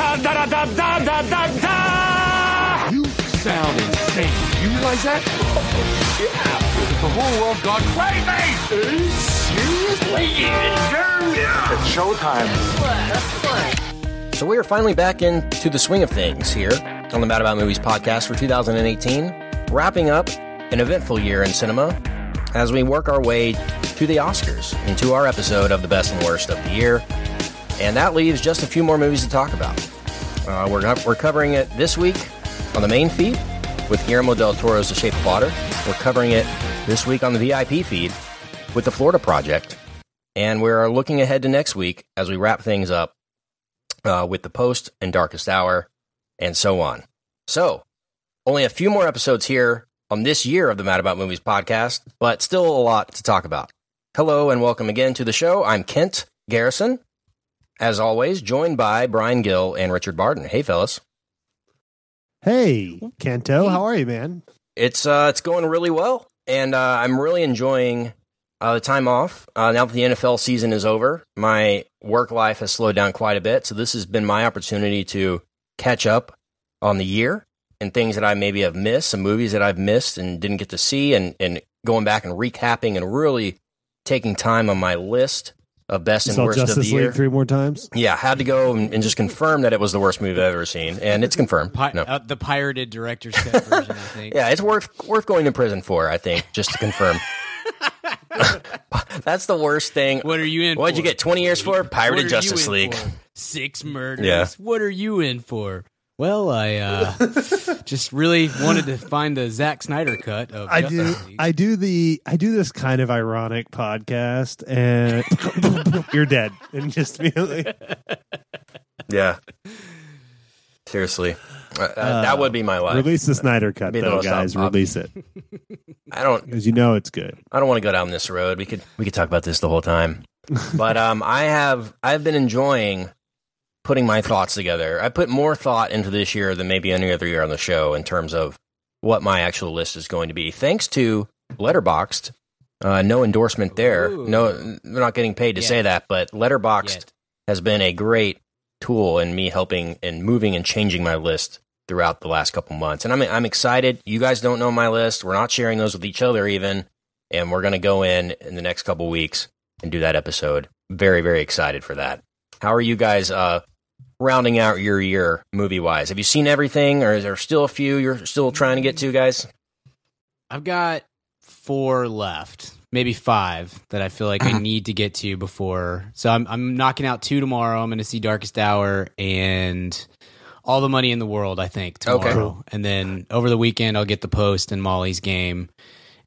da da da da da da da. You sound insane. You realize that? yeah. The whole world gone crazy. Seriously? It's showtime. So we are finally back into the swing of things here on the Mad About Movies podcast for 2018, wrapping up an eventful year in cinema as we work our way to the Oscars into our episode of the best and worst of the year. And that leaves just a few more movies to talk about. Uh, we're, we're covering it this week on the main feed with Guillermo del Toro's The Shape of Water. We're covering it this week on the VIP feed with The Florida Project. And we're looking ahead to next week as we wrap things up uh, with The Post and Darkest Hour, and so on. So, only a few more episodes here on this year of the Mad About Movies podcast, but still a lot to talk about. Hello and welcome again to the show. I'm Kent Garrison, as always, joined by Brian Gill and Richard Barton. Hey, fellas. Hey, Kento, how are you, man? It's uh, it's going really well, and uh, I'm really enjoying uh, the time off. Uh, now that the NFL season is over, my work life has slowed down quite a bit. So this has been my opportunity to catch up on the year and things that I maybe have missed, some movies that I've missed and didn't get to see, and, and going back and recapping and really taking time on my list of best You and saw worst Justice of the League year. three more times. Yeah, had to go and, and just confirm that it was the worst movie I've ever seen, and it's confirmed. Pi- no. uh, the pirated director's cut version, I think. Yeah, it's worth worth going to prison for. I think just to confirm. That's the worst thing. What are you in? What'd for? you get? Twenty years for Pirated Justice League. for? Six murders. Yeah. What are you in for? Well, I uh, just really wanted to find the Zack Snyder cut of I do. Justice League. I do the. I do this kind of ironic podcast, and you're dead, and just immediately. Yeah. Seriously, uh, uh, that would be my life. Release the Snyder cut, Be the though, most guys. ob- Release it I don't. because you know it's good. I don't want to go down this road. We could we could talk about this the whole time. but um, I have I've been enjoying putting my thoughts together. I put more thought into this year than maybe any other year on the show in terms of what my actual list is going to be. Thanks to Letterboxd. Uh, no endorsement there. Ooh. No, we're not getting paid to Yet. say that, but Letterboxd Yet. has been a great tool in me helping and moving and changing my list throughout the last couple months. And I'm I'm excited. You guys don't know my list. We're not sharing those with each other even, and we're going to go in in the next couple weeks and do that episode. Very very excited for that. How are you guys uh rounding out your year movie wise? Have you seen everything or is there still a few you're still trying to get to guys? I've got four left, maybe five that I feel like I need to get to before. So I'm I'm knocking out two tomorrow. I'm going to see Darkest Hour and All the Money in the World. I think Okay. tomorrow, and then over the weekend I'll get the Post and Molly's Game.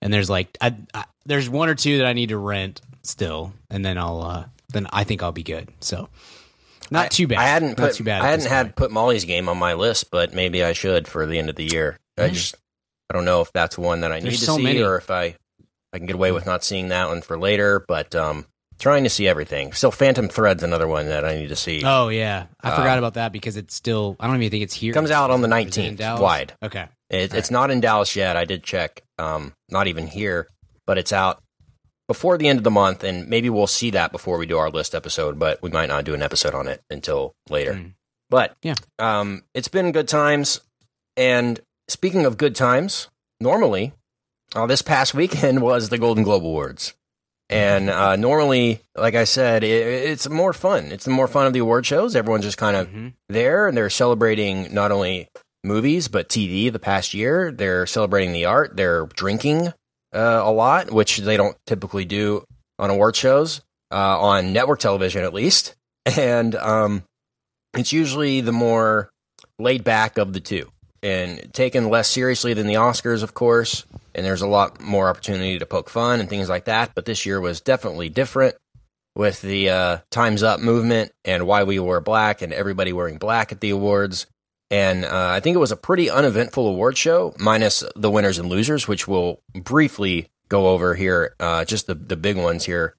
And there's like I, I, there's one or two that I need to rent still, and then I'll uh, then I think I'll be good. So not I- too bad. I hadn't not put too bad. I hadn't had point. put Molly's game on my list, but maybe I should for the end of the year. I just I don't know if that's one that I need to so see many. or if I I can get away with not seeing that one for later, but um trying to see everything. Still Phantom Thread's another one that I need to see. Oh yeah, I Uh, forgot about that because it's still. I don't even think it's here. Comes out on the Is it 19th wide. Okay. It, it's not in Dallas yet. I did check. Um not even here, but it's out before the end of the month and maybe we'll see that before we do our list episode, but we might not do an episode on it until later. Mm. But Yeah. um, it's been good times. And speaking of good times, normally uh, this past weekend was the Golden Globe Awards. And uh, normally, like I said, it, it's more fun. It's the more fun of the award shows. Everyone's just kind of Mhm. there and they're celebrating not only movies but TV the past year. They're celebrating the art. They're drinking uh, a lot, which they don't typically do on award shows uh, on network television, at least. And um, it's usually the more laid back of the two and taken less seriously than the Oscars, of course. And there's a lot more opportunity to poke fun and things like that. But this year was definitely different with the uh, Time's Up movement and why we wore black and everybody wearing black at the awards. And uh, I think it was a pretty uneventful award show, minus the winners and losers, which we'll briefly go over here, uh, just the, the big ones here.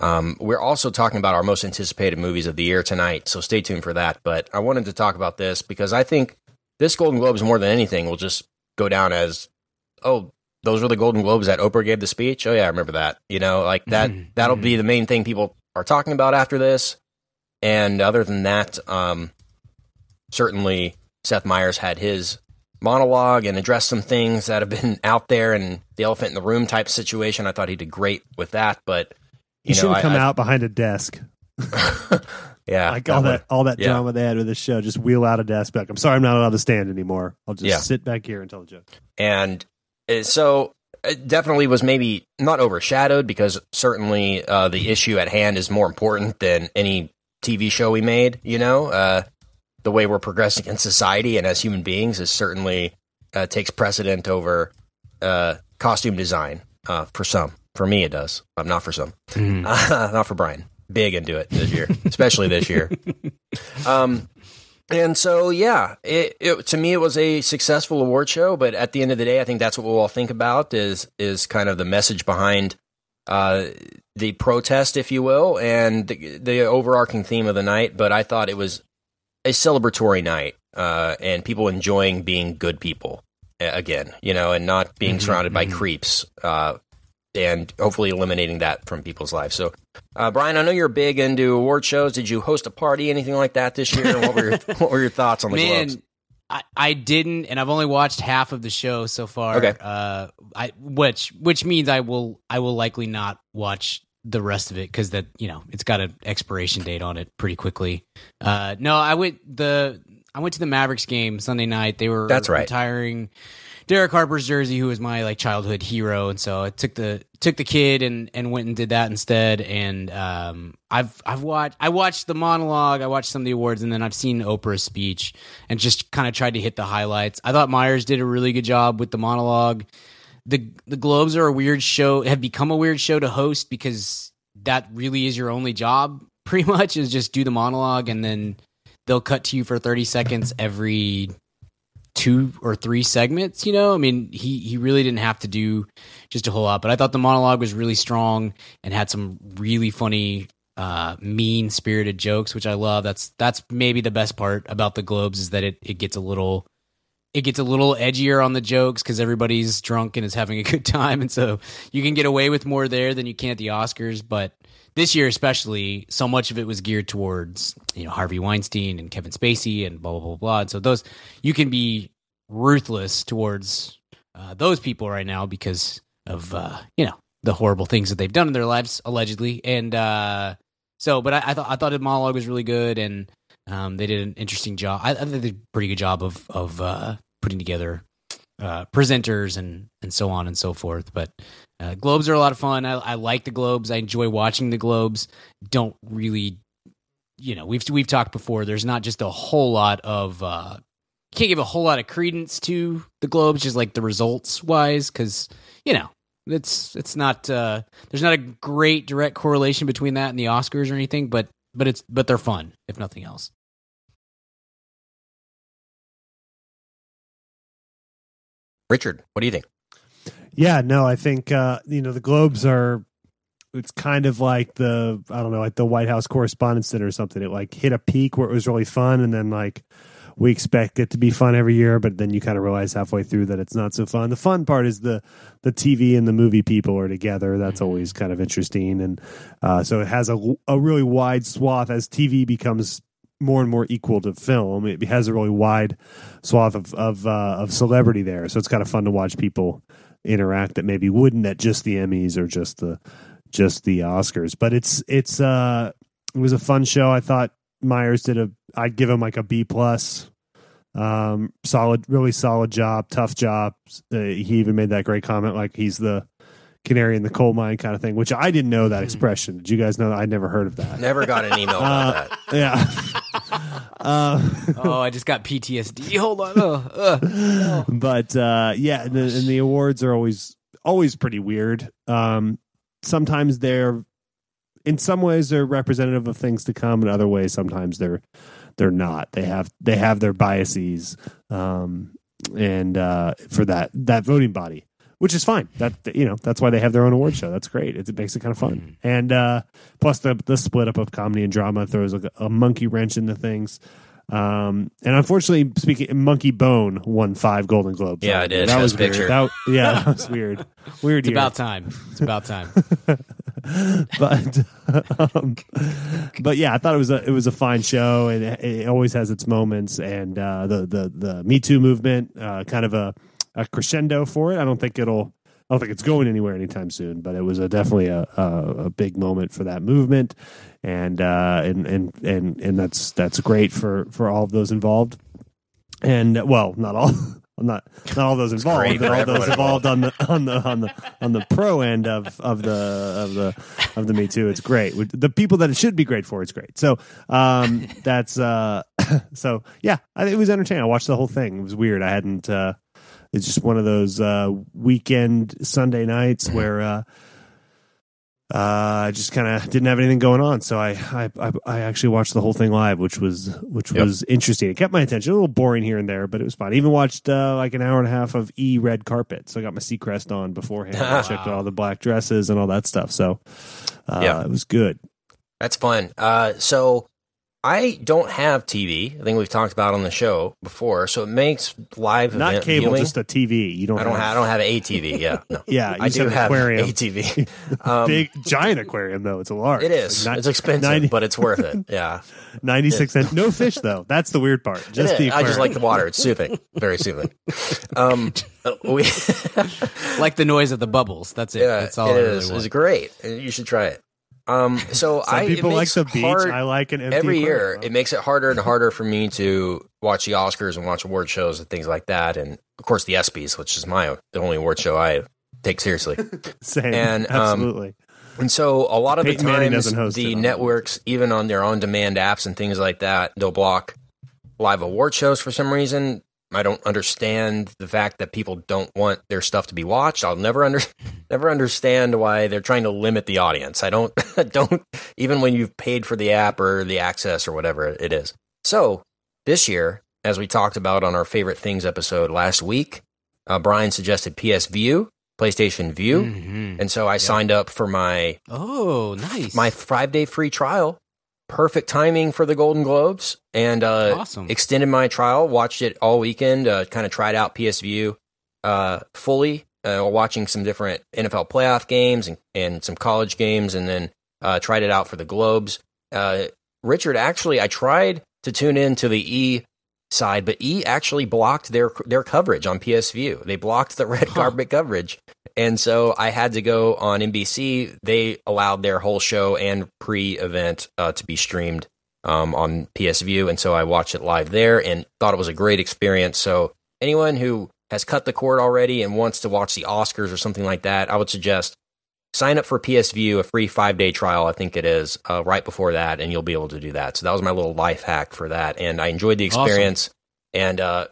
Um, we're also talking about our most anticipated movies of the year tonight, so stay tuned for that. But I wanted to talk about this because I think this Golden Globes, more than anything, will just go down as, oh, those were the Golden Globes that Oprah gave the speech. Oh yeah, I remember that. You know, like that. Mhm. That'll be the main thing people are talking about after this. And other than that, um, certainly Seth Meyers had his monologue and addressed some things that have been out there and the elephant in the room type situation. I thought he did great with that, but He you should know, have come I, out behind a desk, yeah, like all would- that all that yeah. drama they had with the show. Just wheel out a desk, back. I'm sorry, I'm not allowed to stand anymore. I'll just Yeah. sit back here and tell a joke. and uh, so it definitely was maybe not overshadowed because certainly uh, the issue at hand is more important than any TV show we made. You know, uh, the way we're progressing in society and as human beings is certainly uh, takes precedent over uh, costume design uh, for some. For me, it does. I'm not for some. not for Brian. Big into it this year, especially this year. Um, and so, yeah, it, it to me it was a successful award show. But at the end of the day, I think that's what we'll all think about is is kind of the message behind uh, the protest, if you will, and the, the overarching theme of the night. But I thought it was a celebratory night uh, and people enjoying being good people uh, again, you know, and not being surrounded by creeps. Uh, and hopefully eliminating that from people's lives. So, uh, Brian, I know you're big into award shows. Did you host a party, anything like that this year? What were your what were your thoughts on the Man, Globes? I, I didn't, and I've only watched half of the show so far. Okay. Uh, I which which means I will I will likely not watch the rest of it because that you know it's got an expiration date on it pretty quickly. Uh, no, I went the I went to the Mavericks game Sunday night. They were That's right. retiring Derek Harper's jersey, who was my like childhood hero, and so I took the took the kid and and went and did that instead. And um, I've I've watched I watched the monologue, I watched some of the awards, and then I've seen Oprah's speech and just kind of tried to hit the highlights. I thought Meyers did a really good job with the monologue. The The Globes are a weird show, have become a weird show to host because that really is your only job. Pretty much is just do the monologue and then they'll cut to you for 30 seconds every two or three segments you know i mean he he really didn't have to do just a whole lot but i thought the monologue was really strong and had some really funny uh mean spirited jokes which i love that's that's maybe the best part about the globes is that it it gets a little it gets a little edgier on the jokes because everybody's drunk and is having a good time. And so you can get away with more there than you can at the oscars. But this year especially so much of it was geared towards you know harvey weinstein and kevin spacey and blah blah blah blah. And so those you can be ruthless towards uh, those people right now because of uh, you know the horrible things that they've done in their lives allegedly. And uh, so but I, I thought i thought the monologue was really good and um, they did an interesting job. I, I think they did a pretty good job of of uh, putting together uh, presenters and and so on and so forth. But uh, globes are a lot of fun. I, I like the globes. I enjoy watching the globes. Don't really you know we've we've talked before. There's not just a whole lot of uh can't give a whole lot of credence to the globes just like the results wise because you know it's it's not uh there's not a great direct correlation between that and the oscars or anything but but it's but they're fun if nothing else Richard, what do you think? Yeah, no, I think uh, you know the Globes are. It's kind of like the I don't know, like the White House Correspondents' Dinner or something. It like hit a peak where it was really fun, and then like we expect it to be fun every year, but then you kind of realize halfway through that it's not so fun. The fun part is the the TV and the movie people are together. That's always kind of interesting, and uh, so it has a a really wide swath as TV becomes more and more equal to film. It has a really wide swath of of uh, of celebrity there, so it's kind of fun to watch people interact that maybe wouldn't at just the Emmys or just the just the Oscars. But it's it's uh it was a fun show. I thought Meyers did a I'd give him like a B plus. Um, solid, really solid job, tough job. Uh, he even made that great comment, like he's the canary in the coal mine kind of thing, which I didn't know that expression. Did you guys know that? I'd never heard of that. Never got an email about Uh, that. yeah. uh, oh i just got ptsd hold on oh, uh. but uh, yeah, and the, and the awards are always always pretty weird. Um, sometimes they're, in some ways, they're representative of things to come, in other ways, sometimes they're they're not. They have they have their biases, um, and uh, for that that voting body, which is fine. That you know that's why they have their own award show. That's great. It, it makes it kind of fun, and uh, plus the the split up of comedy and drama throws a, a monkey wrench into things. Um, and unfortunately, speaking, Monkey Bone won five Golden Globes. Yeah, I did. That was Best weird. Picture. That, yeah, that was weird. Weird. It's year. about time. It's about time. but um, but yeah, I thought it was a it was a fine show, and it, it always has its moments. And uh, the the the Me Too movement, uh, kind of a, a crescendo for it. I don't think it'll. I don't think it's going anywhere anytime soon, but it was a, definitely a, a, a big moment for that movement, and uh, and and and and that's that's great for for all of those involved. And well, not all. Not not all those involved, but all those involved on the on the on the on the pro end of of the of the of the Me Too. It's great. The people that it should be great for, it's great. So um, that's uh, so yeah. I, it was entertaining. I watched the whole thing. It was weird. I hadn't. Uh, it's just one of those uh, weekend Sunday nights where uh, uh, I just kind of didn't have anything going on, so I, I I I actually watched the whole thing live, which was which Yep. was interesting. It kept my attention. A little boring here and there, but it was fun. I even watched uh, like an hour and a half of E Red Carpet, so I got my Seacrest on beforehand. I checked out all the black dresses and all that stuff. So uh, Yeah. it was good. That's fun. Uh, so I don't have TV. I think we've talked about on the show before. So it makes live Not event cable, viewing. just a TV. You don't. I don't. have, Have, I don't have a TV. Yeah, no. Yeah, I said do have aquarium. a TV. Um, big giant aquarium though. It's a large. It is. Like ni- it's expensive, 90 but it's worth it. Yeah, 96 cent. No fish though. That's the weird part. Just the is. I just like the water. It's soothing, very soothing. Um, we, like the noise of the bubbles. That's it. yeah, That's all it I really is. want. It's great. You should try it. Um, so I people like the beach. hard- I like an every year it makes it harder and harder for me to watch the Oscars and watch award shows and things like that, and of course the ESPYS, which is my the only award show I take seriously. Same. and, um, absolutely. And so a lot of the Peyton Manning times, doesn't host it the networks, even on their on-demand apps and things like that, they'll block live award shows for some reason. I don't understand the fact that people don't want their stuff to be watched. I'll never under never understand why they're trying to limit the audience. I don't don't even when you've paid for the app or the access or whatever it is. So this year, as we talked about on our favorite things episode last week, uh, Brian suggested PS Vue, PlayStation Vue, Mhm. and so I signed up for my Oh, nice. my five day free trial. Perfect timing for the Golden Globes, and uh, Awesome. extended my trial. Watched it all weekend. Uh, kind of tried out PS Vue uh, fully. Uh, watching some different NFL playoff games and, and some college games, and then uh, tried it out for the Globes. Uh, Richard, actually, I tried to tune in to the E side, but E actually blocked their their coverage on PS Vue. They blocked the red Huh. carpet coverage, and so I had to go on NBC. They allowed their whole show and pre-event uh, to be streamed um, on PS Vue, and so I watched it live there and thought it was a great experience. So anyone who has cut the cord already and wants to watch the Oscars or something like that, I would suggest sign up for PS Vue, a free five day trial, I think it is, uh, right before that, and you'll be able to do that. So that was my little life hack for that, and I enjoyed the Awesome. experience, and uh,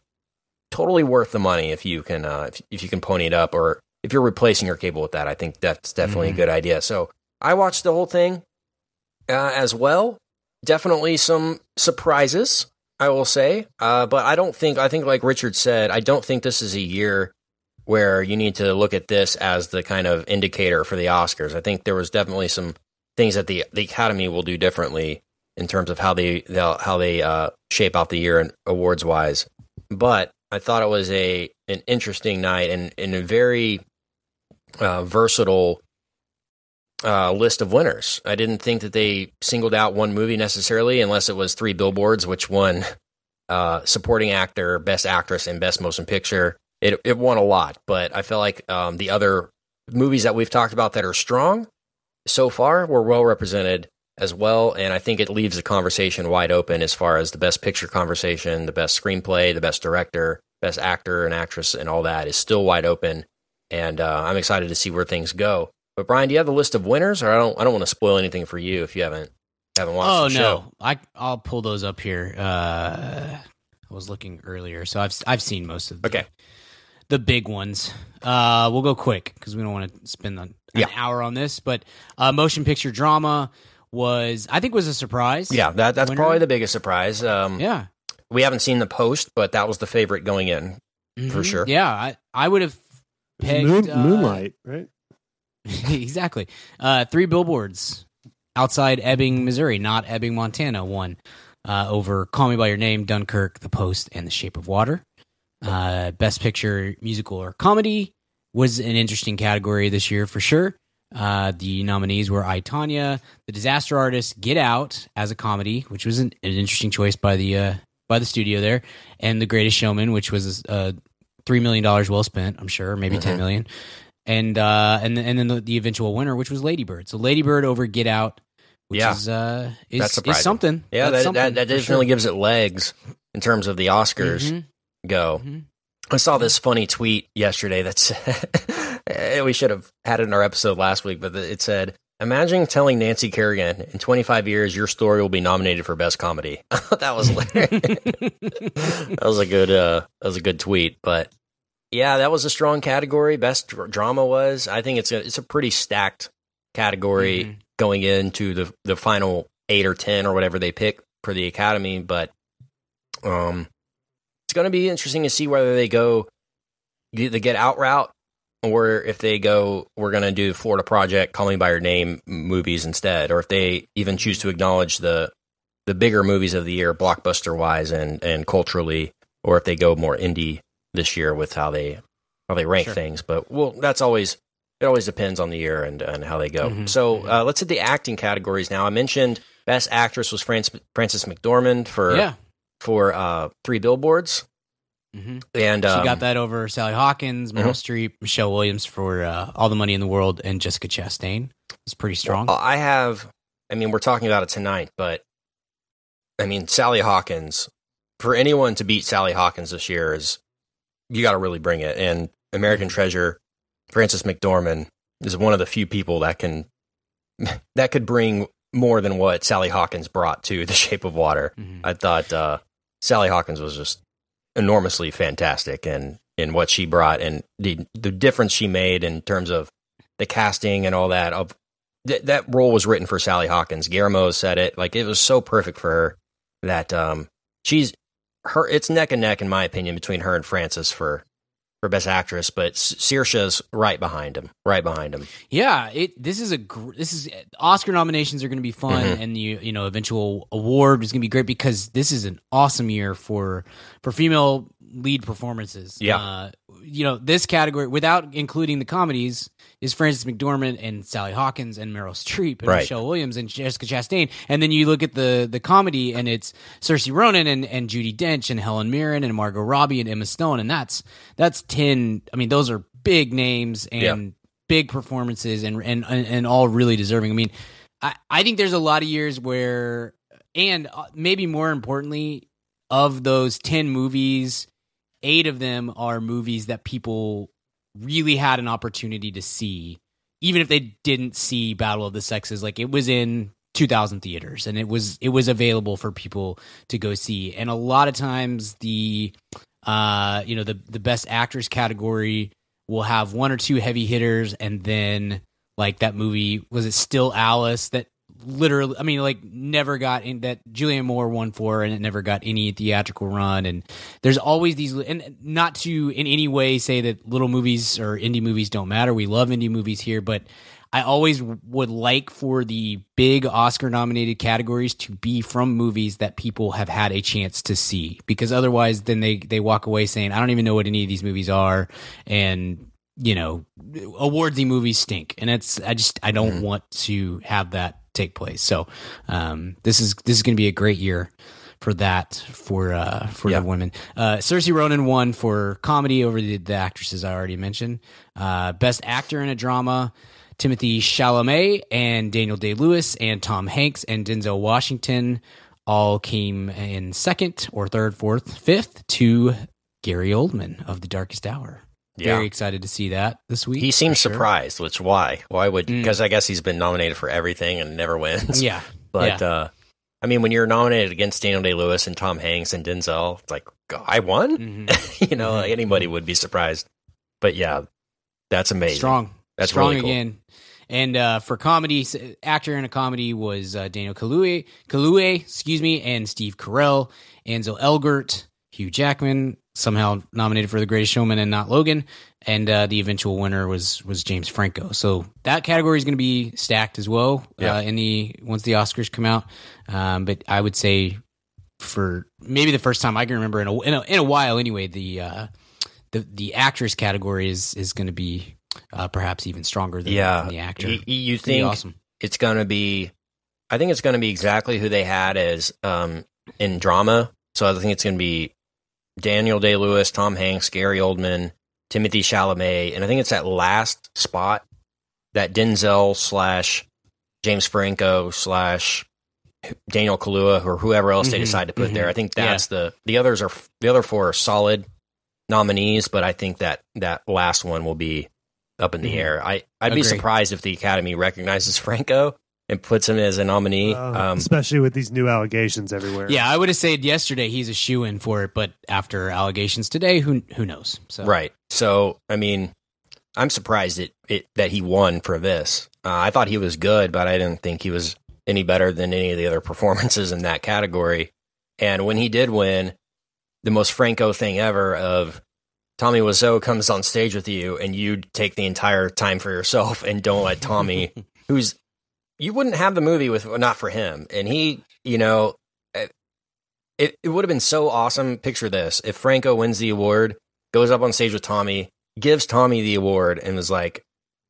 totally worth the money if you can uh, if, if you can pony it up, or if you're replacing your cable with that. I think that's definitely Mhm. a good idea. So I watched the whole thing uh, as well. Definitely some surprises, I will say, uh, but I don't think I think like Richard said, I don't think this is a year where you need to look at this as the kind of indicator for the Oscars. I think there was definitely some things that the the Academy will do differently in terms of how they how they uh, shape out the year and awards wise. But I thought it was a an interesting night and, and a very uh, versatile uh, list of winners. I didn't think that they singled out one movie necessarily, unless it was Three Billboards, which won uh, supporting actor, best actress, and best motion picture. It it won a lot, but I feel like um, the other movies that we've talked about that are strong so far were well represented as well, and I think it leaves the conversation wide open as far as the best picture conversation, the best screenplay, the best director, best actor and actress, and all that is still wide open. And uh, I'm excited to see where things go. But Brian, do you have the list of winners, or I don't? I don't want to spoil anything for you if you haven't haven't watched oh no, show. I I'll pull those up here. Uh, I was looking earlier, so I've I've seen most of the, Okay. The big ones. Uh, we'll go quick because we don't want to spend an, an Yeah. hour on this. But uh, motion picture drama was I think was a surprise. Yeah, that that's Winner? probably the biggest surprise. Um, yeah, We haven't seen the post, but that was the favorite going in. For Mhm. sure. Yeah, I I would have pegged Moon, uh, Moonlight, right? exactly. Uh, three billboards outside Ebbing, Missouri, not Ebbing, Montana. One. uh, over Call Me by Your Name, Dunkirk, The Post, and The Shape of Water. Uh, Best Picture, musical or comedy was an interesting category this year for sure. Uh, the nominees were I Tonya, The Disaster Artist, Get Out as a comedy, which was an, an interesting choice by the uh, by the studio there, and The Greatest Showman, which was uh, three million dollars well spent, I'm sure, maybe ten million, and uh, and and then the, the eventual winner, which was Lady Bird. So Lady Bird over Get Out, which Yeah. is uh is, is something. Yeah, That's that, something that, that definitely sure. gives it legs in terms of the Oscars Mhm. Go. Mhm. I saw this funny tweet yesterday that said, we should have had it in our episode last week, but it said, Imagine telling Nancy Kerrigan in 25 years your story will be nominated for best comedy. that was that was a good uh, that was a good tweet, but yeah, that was a strong category. Best dr- drama was. I think it's a it's a pretty stacked category Mhm. going into the the final eight or ten or whatever they pick for the Academy. But um, it's going to be interesting to see whether they go the Get Out route or if they go we're going to do Florida Project, Call Me by Your Name movies instead, or if they even choose to acknowledge the the bigger movies of the year, blockbuster wise and and culturally, or if they go more indie this year with how they how they rank Sure. things. But well, that's always it always depends on the year and, and how they go. Mhm, So uh, let's hit the acting categories now. I mentioned best actress was France, Frances McDormand for yeah. For uh, three billboards, hmm and She um, got that over Sally Hawkins, Meryl Streep, Michelle Williams for uh, All the Money in the World, and Jessica Chastain. It's pretty strong. Well, I have. I mean, we're talking about it tonight, but I mean, Sally Hawkins. For anyone to beat Sally Hawkins this year is you got to really bring it. And American Treasure, Frances McDormand is one of the few people that can that could bring more than what Sally Hawkins brought to The Shape of Water. Mhm. I thought uh, Sally Hawkins was just enormously fantastic in in what she brought and the the difference she made in terms of the casting and all that. Of th- that role was written for Sally Hawkins. Guillermo said it like it was so perfect for her that um she's her. It's neck and neck in my opinion between her and Frances for for best actress, but Saoirse's right behind him, right behind him. Yeah, it. This is a. gr- This is Oscar nominations are going to be fun, Mhm. and the you know eventual award is going to be great because this is an awesome year for for female lead performances. Yeah. uh, you know this category without including the comedies is Frances McDormand and Sally Hawkins and Meryl Streep and Right. Michelle Williams and Jessica Chastain, and then you look at the the comedy and it's Saoirse Ronan and and Judi Dench and Helen Mirren and Margot Robbie and Emma Stone, and that's that's ten. I mean, those are big names and Yeah. big performances and, and and and all really deserving. I mean, I I think there's a lot of years where, and uh, maybe more importantly, of those ten movies, eight of them are movies that people really had an opportunity to see, even if they didn't see Battle of the Sexes. Like it was in 2000 theaters and it was it was available for people to go see and a lot of times the uh you know the the best actors category will have one or two heavy hitters and then like that movie was it still Alice that literally I mean like never got in that Julianne Moore won for and it never got any theatrical run and there's always these and not to in any way say that little movies or indie movies don't matter. We love indie movies here but I always would like for the big Oscar nominated categories to be from movies that people have had a chance to see because otherwise then they they walk away saying I don't even know what any of these movies are and you know awardsy movies stink and it's I just I don't mm-hmm. want to have that take place so um this is this is going to be a great year for that for uh for Yeah. the women uh Saoirse Ronan won for comedy over the, the actresses I already mentioned uh best actor in a drama Timothée Chalamet and Daniel Day Lewis and Tom Hanks and Denzel Washington all came in second or third, fourth, fifth to Gary Oldman of The Darkest Hour. Yeah. Very excited to see that this week. He seems sure. surprised, which why? Why would? Mm. Because I guess he's been nominated for everything and never wins. Yeah. But yeah. uh, I mean, when you're nominated against Daniel Day Lewis and Tom Hanks and Denzel, it's like I won. Mhm. you know, Mhm. anybody would be surprised. But yeah, that's amazing. Strong. That's Strong really cool. again. And uh, for comedy, actor in a comedy was uh, Daniel Kaluuya, Kaluuya, excuse me, and Steve Carell, Ansel Elgort, Hugh Jackman, somehow nominated for The Greatest Showman and not Logan, and uh, the eventual winner was was James Franco. So that category is going to be stacked as well Yeah. uh, in the once the Oscars come out. Um, but I would say for maybe the first time I can remember in a in a, in a while. Anyway, the uh, the the actress category is is going to be uh, perhaps even stronger than, Yeah. than the actor. Y- you Pretty think awesome? it's going to be I think it's going to be exactly who they had as um, in drama. So I think it's going to be Daniel Day Lewis, Tom Hanks, Gary Oldman, Timothée Chalamet, and I think it's that last spot that Denzel slash James Franco slash Daniel Kaluuya or whoever else they Mhm, decide to put mhm. there. I think that's the the others are the other four are solid nominees, but I think that that last one will be up in the Mhm. air. I I'd be surprised if the Academy recognizes Franco and puts him as a nominee. Uh, um, especially with these new allegations everywhere. Yeah, I would have said yesterday he's a shoe in for it, but after allegations today, who who knows? So right. So I mean, I'm surprised it, it that he won for this. Uh, I thought he was good, but I didn't think he was any better than any of the other performances in that category. And when he did win, the most Franco thing ever of Tommy Wiseau comes on stage with you and you take the entire time for yourself and don't let Tommy, who's you wouldn't have the movie with not for him. And he, you know, eh, it, it would have been so awesome. Picture this: if Franco wins the award, goes up on stage with Tommy, gives Tommy the award, and was like,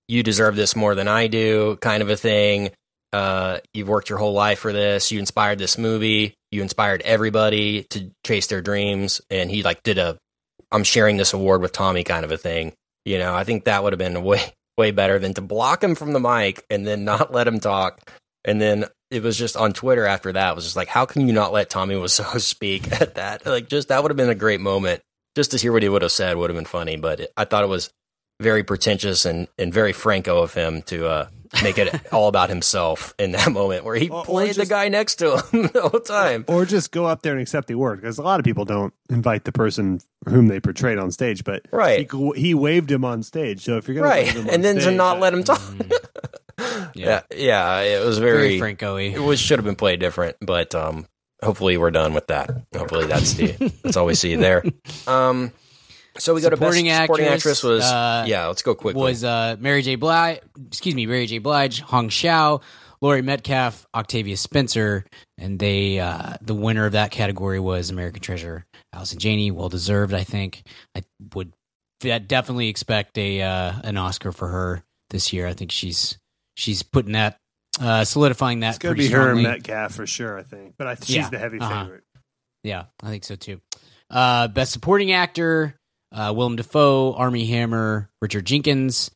"You deserve this more than I do," kind of a thing. Uh, you've worked your whole life for this. You inspired this movie. You inspired everybody to chase their dreams. And he like did a, I'm sharing this award with Tommy kind of a thing. You know, I think that would have been a way, way better than to block him from the mic and then not let him talk. And then it was just on Twitter after that was just like, how can you not let Tommy Wiseau speak at that? Like, just that would have been a great moment. Just to hear what he would have said would have been funny. But it, I thought it was very pretentious and, and very Franco of him to uh, make it all about himself in that moment where he Or- or played the guy next to him the whole time. Or just go up there and accept the award because a lot of people don't invite the person whom they portrayed on stage. But Right. he, he waved him on stage. So if you're gonna Right. wave him on And then to not uh, let him talk. Yeah. yeah. Yeah. It was very very, Franco-y. it was should have been played different, but um, hopefully we're done with that. Hopefully that's the that's all we see there. Um, so we go to best supporting actress, actress was uh, yeah. Let's go quickly. was uh, Mary J. Blige, excuse me, Mary J. Blige, Hong Chau, Laurie Metcalf, Octavia Spencer, and they uh, the winner of that category was American Treasure, Allison Janney. Well deserved, I think. I would that definitely expect a uh, an Oscar for her this year. I think she's she's putting that uh, solidifying that. It's gonna pretty be her and. Metcalf for sure. I think, but I, she's Yeah. the heavy Uh-huh. favorite. Yeah, I think so too. Uh, best supporting actor: uh, Willem Dafoe, Armie Hammer, Richard Jenkins,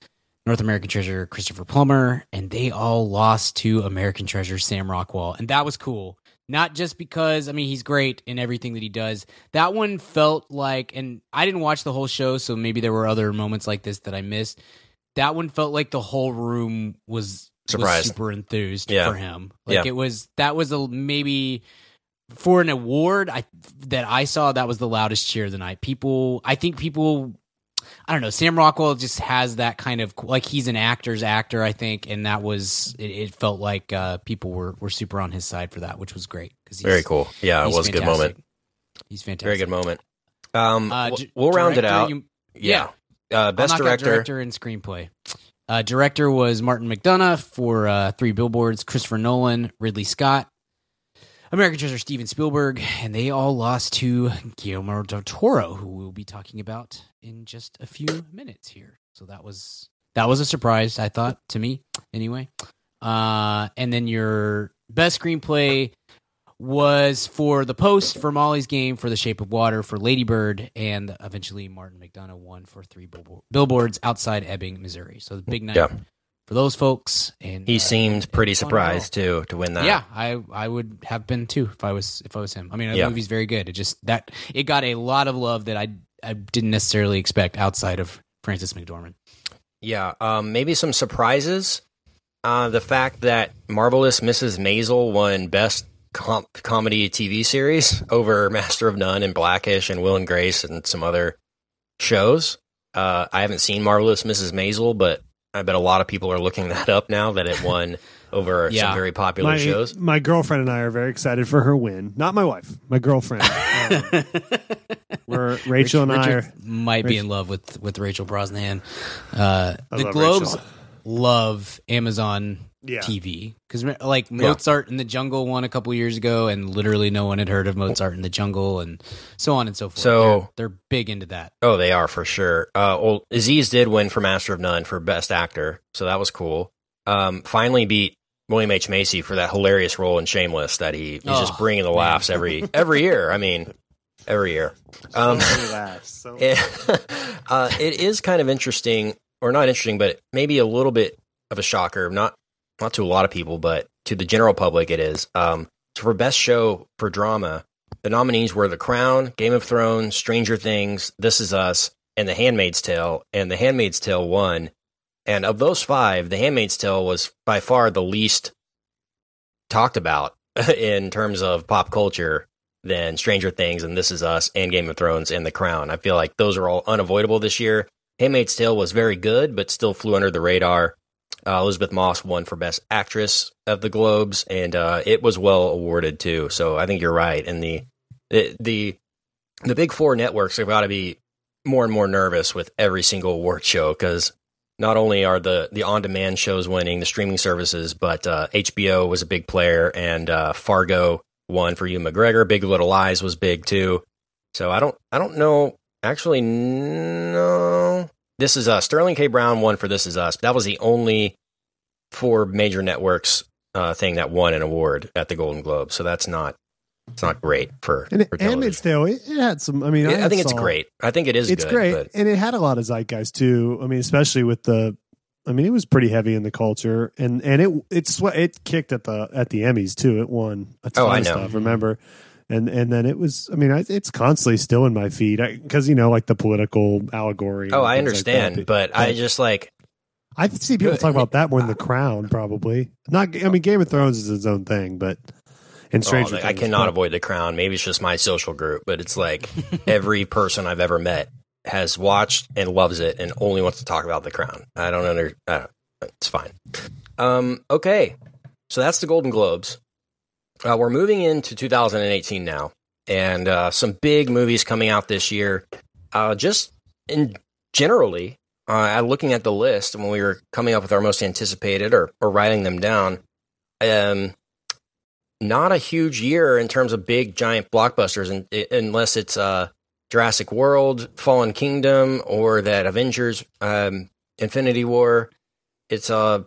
North American Treasure, Christopher Plummer, and they all lost to American Treasure, Sam Rockwell, and that was cool. Not just because I mean he's great in everything that he does. That one felt like, and I didn't watch the whole show, so maybe there were other moments like this that I missed. That one felt like the whole room was, was Surprised. super enthused Yeah. for him. Like Yeah. it was that was a maybe for an award I that I saw that was the loudest cheer of the night. People I think people I don't know, Sam Rockwell just has that kind of like he's an actor's actor, I think, and that was it, it felt like uh people were were super on his side for that, which was great cuz very cool. Yeah, it was a good moment. He's fantastic. Very good moment. Um, Uh, we'll- d- we'll round it out. you- yeah. Uh, best director. director and screenplay. Uh, director was Martin McDonagh for uh, Three Billboards, Christopher Nolan, Ridley Scott, American Treasure, Steven Spielberg, and they all lost to Guillermo del Toro, who we'll be talking about in just a few minutes here. So that was that was a surprise, I thought, to me anyway. Uh, and then your best screenplay was for The Post, for Molly's Game, for The Shape of Water, for Lady Bird, and eventually Martin McDonagh won for three billboards outside Ebbing, Missouri. So the big night Yeah. For those folks. And He uh, seemed pretty surprised too to win that. Yeah, I I would have been too if I was if I was him. I mean, the Yeah. movie's very good. It just that it got a lot of love that I I didn't necessarily expect outside of Frances McDormand. Yeah, um, maybe some surprises. Uh, the fact that Marvelous Mrs. Maisel won Best com- Comedy TV Series over Master of None and Blackish and Will and Grace and some other shows. Uh, I haven't seen Marvelous Mrs. Maisel, but I bet a lot of people are looking that up now that it won over Yeah. some very popular My, shows. my girlfriend and I are very excited for her win. Not my wife, my girlfriend. Um, where Rachel and I are. might be in love with with Rachel Brosnahan. Uh, I the love Globes Rachel. love Amazon Yeah. TV because like Mozart in the Jungle won a couple years ago, and literally no one had heard of Mozart in the Jungle, and so on and so forth. So- they're, they're big into that. Oh, they are for sure. Uh, well, Aziz did win for Master of None for Best Actor, so that was cool. Um, finally beat William H Macy for that hilarious role in Shameless that he, he's just Oh, bringing the man. laughs every every year. I mean, every year. Um, So laughs. So it, uh, it is kind of interesting, or not interesting, but maybe a little bit of a shocker. Not not to a lot of people, but to the general public, it is. Um, for best show for drama, the nominees were The Crown, Game of Thrones, Stranger Things, This Is Us, and The Handmaid's Tale. And The Handmaid's Tale won. And of those five, The Handmaid's Tale was by far the least talked about in terms of pop culture than Stranger Things and This Is Us and Game of Thrones and The Crown. I feel like those are all unavoidable this year. Handmaid's Tale was very good, but still flew under the radar. Uh, Elisabeth Moss won for Best Actress of the Globes, and uh, it was well awarded too. So I think you're right. And the the the, the big four networks have got to be more and more nervous with every single award show because not only are the the on demand shows winning, the streaming services, but uh, HBO was a big player, and uh, Fargo won for Ewan McGregor. Big Little Lies was big too. So I don't I don't know. Actually, no. This is us. Sterling K. Brown won for This Is Us. That was the only four major networks uh, thing that won an award at the Golden Globe. So that's not it's not great for, and it, for Handmaid's television. Tale, it, it had some. I mean, Yeah, I think it's great. I think it is. It's good, great, but- and it had a lot of zeitgeist too. I mean, especially with the. I mean, it was pretty heavy in the culture, and and it it sw- it kicked at the at the Emmys too. It won a ton Oh, I of know. stuff. Remember, and and then it was. I mean, I, it's constantly still in my feed because you know, like the political allegory. Oh, I things like understand, but I just like I see people talk about that more than The Crown, probably. Not. I mean, Game of Thrones is its own thing, but and oh, Stranger I cannot but- avoid the crown. Maybe it's just my social group, but it's like every person I've ever met has watched and loves it and only wants to talk about the crown. I don't under. I don't, it's fine. Um, okay, so that's the Golden Globes. Uh, we're moving into 2018 now, and uh, some big movies coming out this year. Uh, just in generally, uh, looking at the list when we were coming up with our most anticipated or, or writing them down, um, not a huge year in terms of big giant blockbusters, and, unless it's uh, Jurassic World, Fallen Kingdom, or that Avengers um, Infinity War. It's a,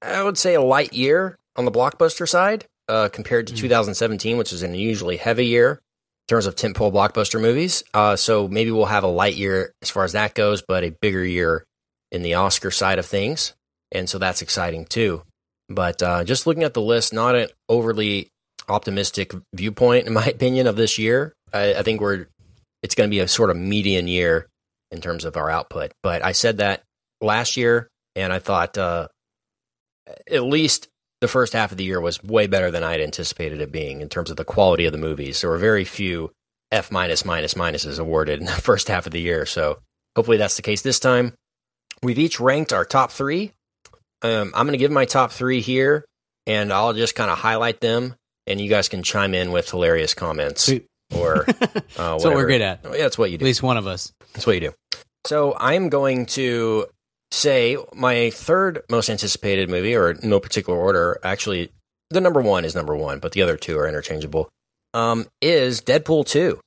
I would say, a light year on the blockbuster side uh, compared to 2017, which is an unusually heavy year in terms of tentpole blockbuster movies. Uh, so maybe we'll have a light year as far as that goes, but a bigger year in the Oscar side of things, and so that's exciting too. But uh, just looking at the list, not an overly optimistic viewpoint, in my opinion, of this year. I, I think we're it's going to be a sort of median year in terms of our output. But I said that last year, and I thought uh, at least the first half of the year was way better than I'd anticipated it being in terms of the quality of the movies. There were very few F minus minus minuses awarded in the first half of the year, so hopefully that's the case this time. We've each ranked our top three. Um, I'm going to give my top three here, and I'll just kind of highlight them, and you guys can chime in with hilarious comments Sweet. or uh, That's what we're good at. Yeah, that's what you do. At least one of us. That's what you do. So I'm going to say my third most anticipated movie, or no particular order. Actually, the number one is number one, but the other two are interchangeable. Um, is Deadpool two.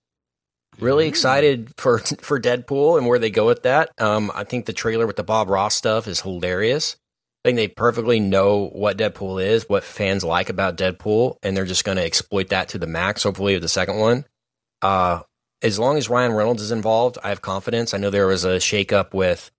Really excited for for Deadpool and where they go with that. Um, I think the trailer with the Bob Ross stuff is hilarious. I think they perfectly know what Deadpool is, what fans like about Deadpool, and they're just going to exploit that to the max. Hopefully, with the second one. Uh, as long as Ryan Reynolds is involved, I have confidence. I know there was a shakeup with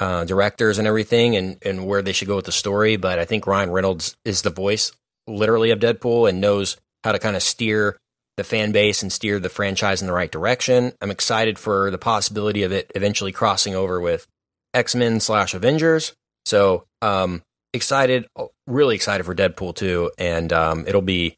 uh, directors and everything, and and where they should go with the story, but I think Ryan Reynolds is the voice, literally, of Deadpool, and knows how to kind of steer the fan base and steer the franchise in the right direction. I'm excited for the possibility of it eventually crossing over with X Men slash Avengers. So, um, excited, really excited for Deadpool 2, and um, it'll be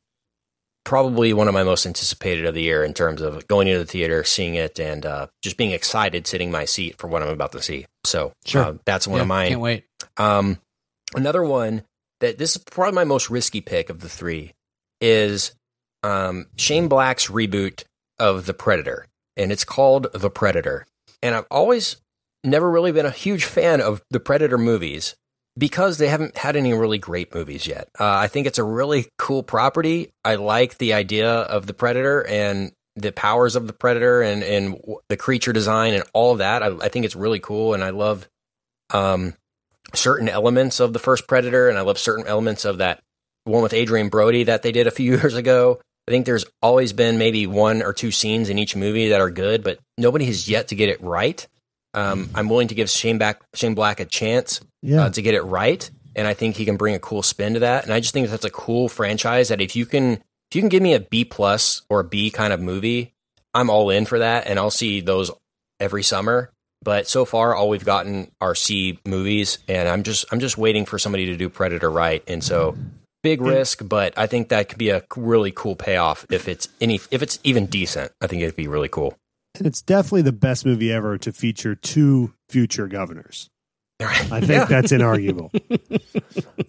probably one of my most anticipated of the year in terms of going into the theater, seeing it, and uh, just being excited sitting in my seat for what I'm about to see. So, Sure. uh, that's one Yeah, of mine. Can't wait. Um, another one that this is probably my most risky pick of the three is um, Shane Black's reboot of The Predator, and it's called The Predator. And I've always never really been a huge fan of the Predator movies because they haven't had any really great movies yet. Uh, I think it's a really cool property. I like the idea of the Predator and the powers of the Predator and, and the creature design and all of that. I, I think it's really cool. And I love um, certain elements of the first Predator and I love certain elements of that one with Adrien Brody that they did a few years ago. I think there's always been maybe one or two scenes in each movie that are good, but nobody has yet to get it right. Um, I'm willing to give Shane, back, Shane Black a chance Yeah. uh, to get it right, and I think he can bring a cool spin to that. And I just think that's a cool franchise that if you can if you can give me a B plus or a B kind of movie, I'm all in for that, and I'll see those every summer. But so far, all we've gotten are C movies, and I'm just I'm just waiting for somebody to do Predator right. And so, big risk, but I think that could be a really cool payoff if it's any if it's even decent. I think it'd be really cool. And it's definitely the best movie ever to feature two future governors. I think that's inarguable.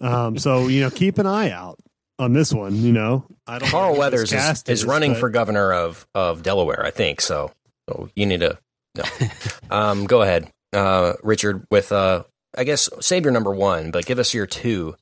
um, so you know, keep an eye out on this one. You know, I don't. know Carl Weathers is, is running but- for governor of, of Delaware, I think. So, so you need to no. um, go ahead, uh, Richard. With uh, I guess save your number one, but give us your two.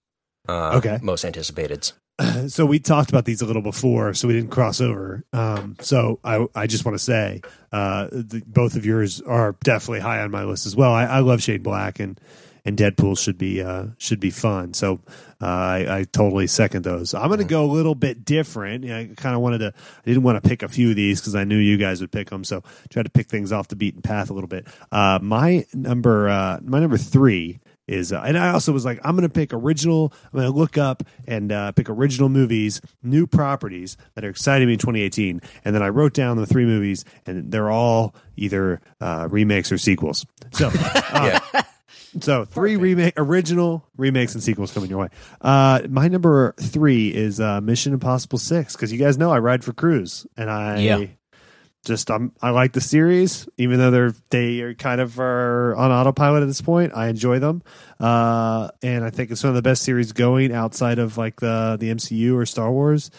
Uh, Okay. most anticipated. so we talked about these a little before, so we didn't cross over. Um, so I, I just want to say, uh, the, both of yours are definitely high on my list as well. I, I love Shane Black and and Deadpool should be uh, should be fun. So uh, I, I totally second those. I'm going to go a little bit different. I kind of wanted to. I didn't want to pick a few of these because I knew you guys would pick them. So tried to pick things off the beaten path a little bit. Uh, my number uh, my number three is uh, and I also was like I'm going to pick original I'm going to look up and uh, pick original movies new properties that are exciting me in 2018 and then I wrote down the three movies and they're all either uh, remakes or sequels. So uh, so three remake original remakes and sequels coming your way. Uh, my number three is uh, Mission Impossible 6 because you guys know I ride for Cruise and I Yeah. Just um, I like the series, even though they're they are kind of are on autopilot at this point. I enjoy them, uh, and I think it's one of the best series going outside of like the the MCU or Star Wars.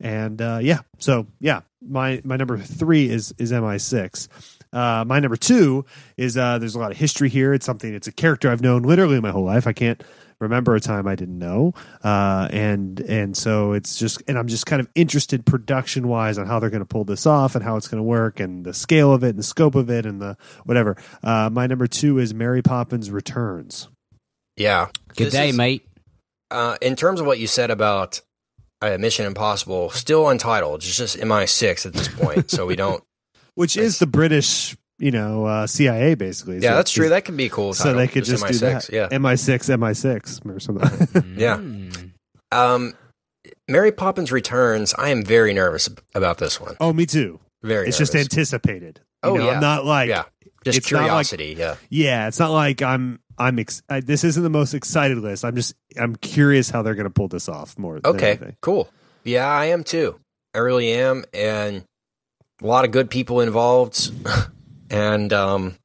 And uh, yeah, so yeah, my my number three is is MI six. Uh, my number two is uh, there's a lot of history here. It's something. It's a character I've known literally my whole life. I can't remember a time I didn't know, uh, and and so it's just and I'm just kind of interested production wise on how they're going to pull this off and how it's going to work and the scale of it and the scope of it and the whatever. Uh, my number two is Mary Poppins Returns. Yeah. Good This day, is- mate. Uh, in terms of what you said about uh, Mission Impossible, still untitled. It's just MI6 at this point, so we don't. which is the British, you know, uh, CIA basically. Yeah, So that's true. That can be cool. So title, they could just, do MI6, that. Yeah. MI6, MI6 or something. Yeah. Mm. Um, Mary Poppins Returns. I am very nervous about this one. oh, me too. Very. It's just anticipated. You Oh, know, yeah. I'm not like yeah, just it's not like- curiosity. yeah, Yeah, it's not like I'm I'm ex- I, this isn't the most excited list. I'm just I'm curious how they're going to pull this off more. okay, anything. cool. Yeah, I am too. I really am, and a lot of good people involved, and um,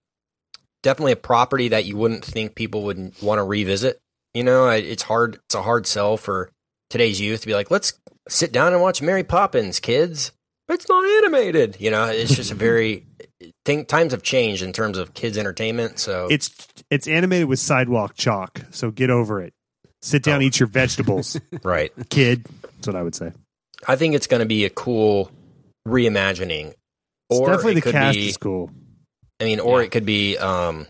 definitely a property that you wouldn't think people would want to revisit. You know, it's hard. It's a hard sell for today's youth to be like, let's sit down and watch Mary Poppins, kids. It's not animated. You know, it's just a very think times have changed in terms of kids entertainment. So It's it's animated with sidewalk chalk, so get over it. Sit down, Oh. eat your vegetables, right. kid. That's what I would say. I think it's going to be a cool reimagining. It's Or definitely it the cast be, is cool. I mean, or Yeah. it could be um,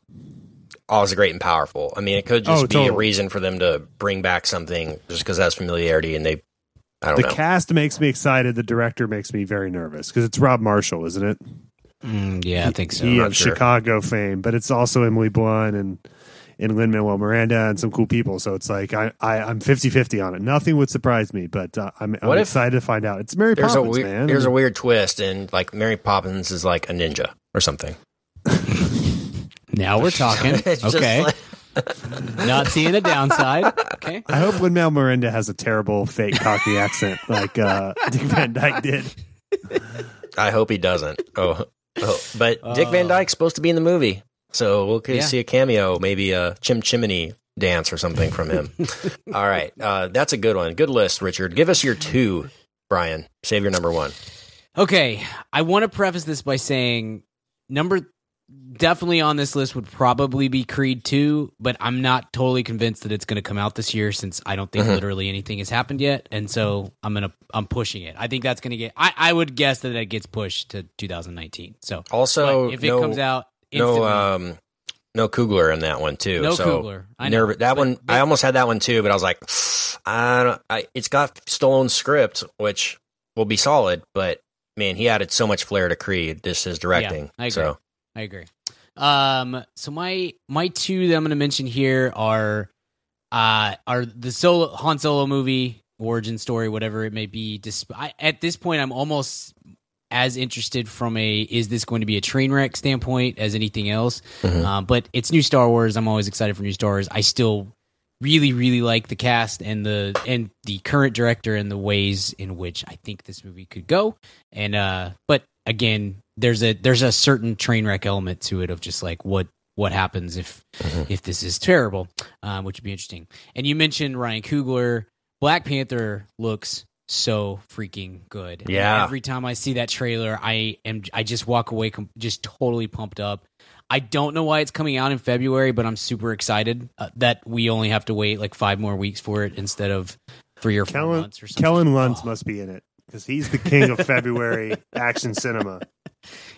Oz the Great and Powerful. I mean, it could just Oh, be a reason for them to bring back something just because that's familiarity and they, I don't The know. cast makes me excited. The director makes me very nervous because it's Rob Marshall, isn't it? Mm, yeah, I think so. he not of sure. Chicago fame, but it's also Emily Blunt and and Lin Manuel Miranda and some cool people. So it's like I, I I'm 50-50 on it. Nothing would surprise me, but uh, I'm, I'm What if- excited to find out. It's Mary Poppins, a weird, man. there's a weird twist, and like Mary Poppins is like a ninja or something. Now we're talking. Okay. like- Not seeing a downside. Okay. I hope Lin Manuel Miranda has a terrible fake Cockney accent like uh, Dick Van Dyke did. I hope he doesn't. Oh, oh. but Dick Van Oh. Dyke's supposed to be in the movie, so we'll could Yeah. see a cameo, maybe a chim chimney dance or something from him. All right, uh, that's a good one. Good list, Richard. Give us your two, Brian. Save your number one. Okay, I want to preface this by saying number definitely on this list would probably be Creed 2, but I'm not totally convinced that it's going to come out this year since I don't think Mhm. literally anything has happened yet. And so I'm going to, I'm pushing it. I think that's going to get, I, I would guess that it gets pushed to 2019. So Also, if it comes out, no, um, no Coogler in that one too. no so Coogler. I know. nerv- that But- one, but- I almost had that one too, but I was like, I don't. I, it's got Stallone's script, which will be solid, but man, he added so much flair to Creed. This is directing. I agree. So I agree. Um, so my my two that I'm going to mention here are uh are the solo Han Solo movie origin story, whatever it may be. Disp- I, at this point, I'm almost as interested from a is this going to be a train wreck standpoint as anything else. Mhm. Um, but it's new Star Wars. I'm always excited for new Star Wars. I still really really like the cast and the and the current director and the ways in which I think this movie could go. And uh but again, there's a there's a certain train wreck element to it of just like what what happens if Mhm. if this is terrible, um, which would be interesting. And you mentioned Ryan Coogler. Black Panther looks so freaking good. And Yeah. every time I see that trailer, I am I just walk away com- just totally pumped up. I don't know why it's coming out in February, but I'm super excited uh, that we only have to wait like five more weeks for it instead of three or four Kellen, months or something. Kellen Lutz Oh. must be in it because he's the king of February action cinema.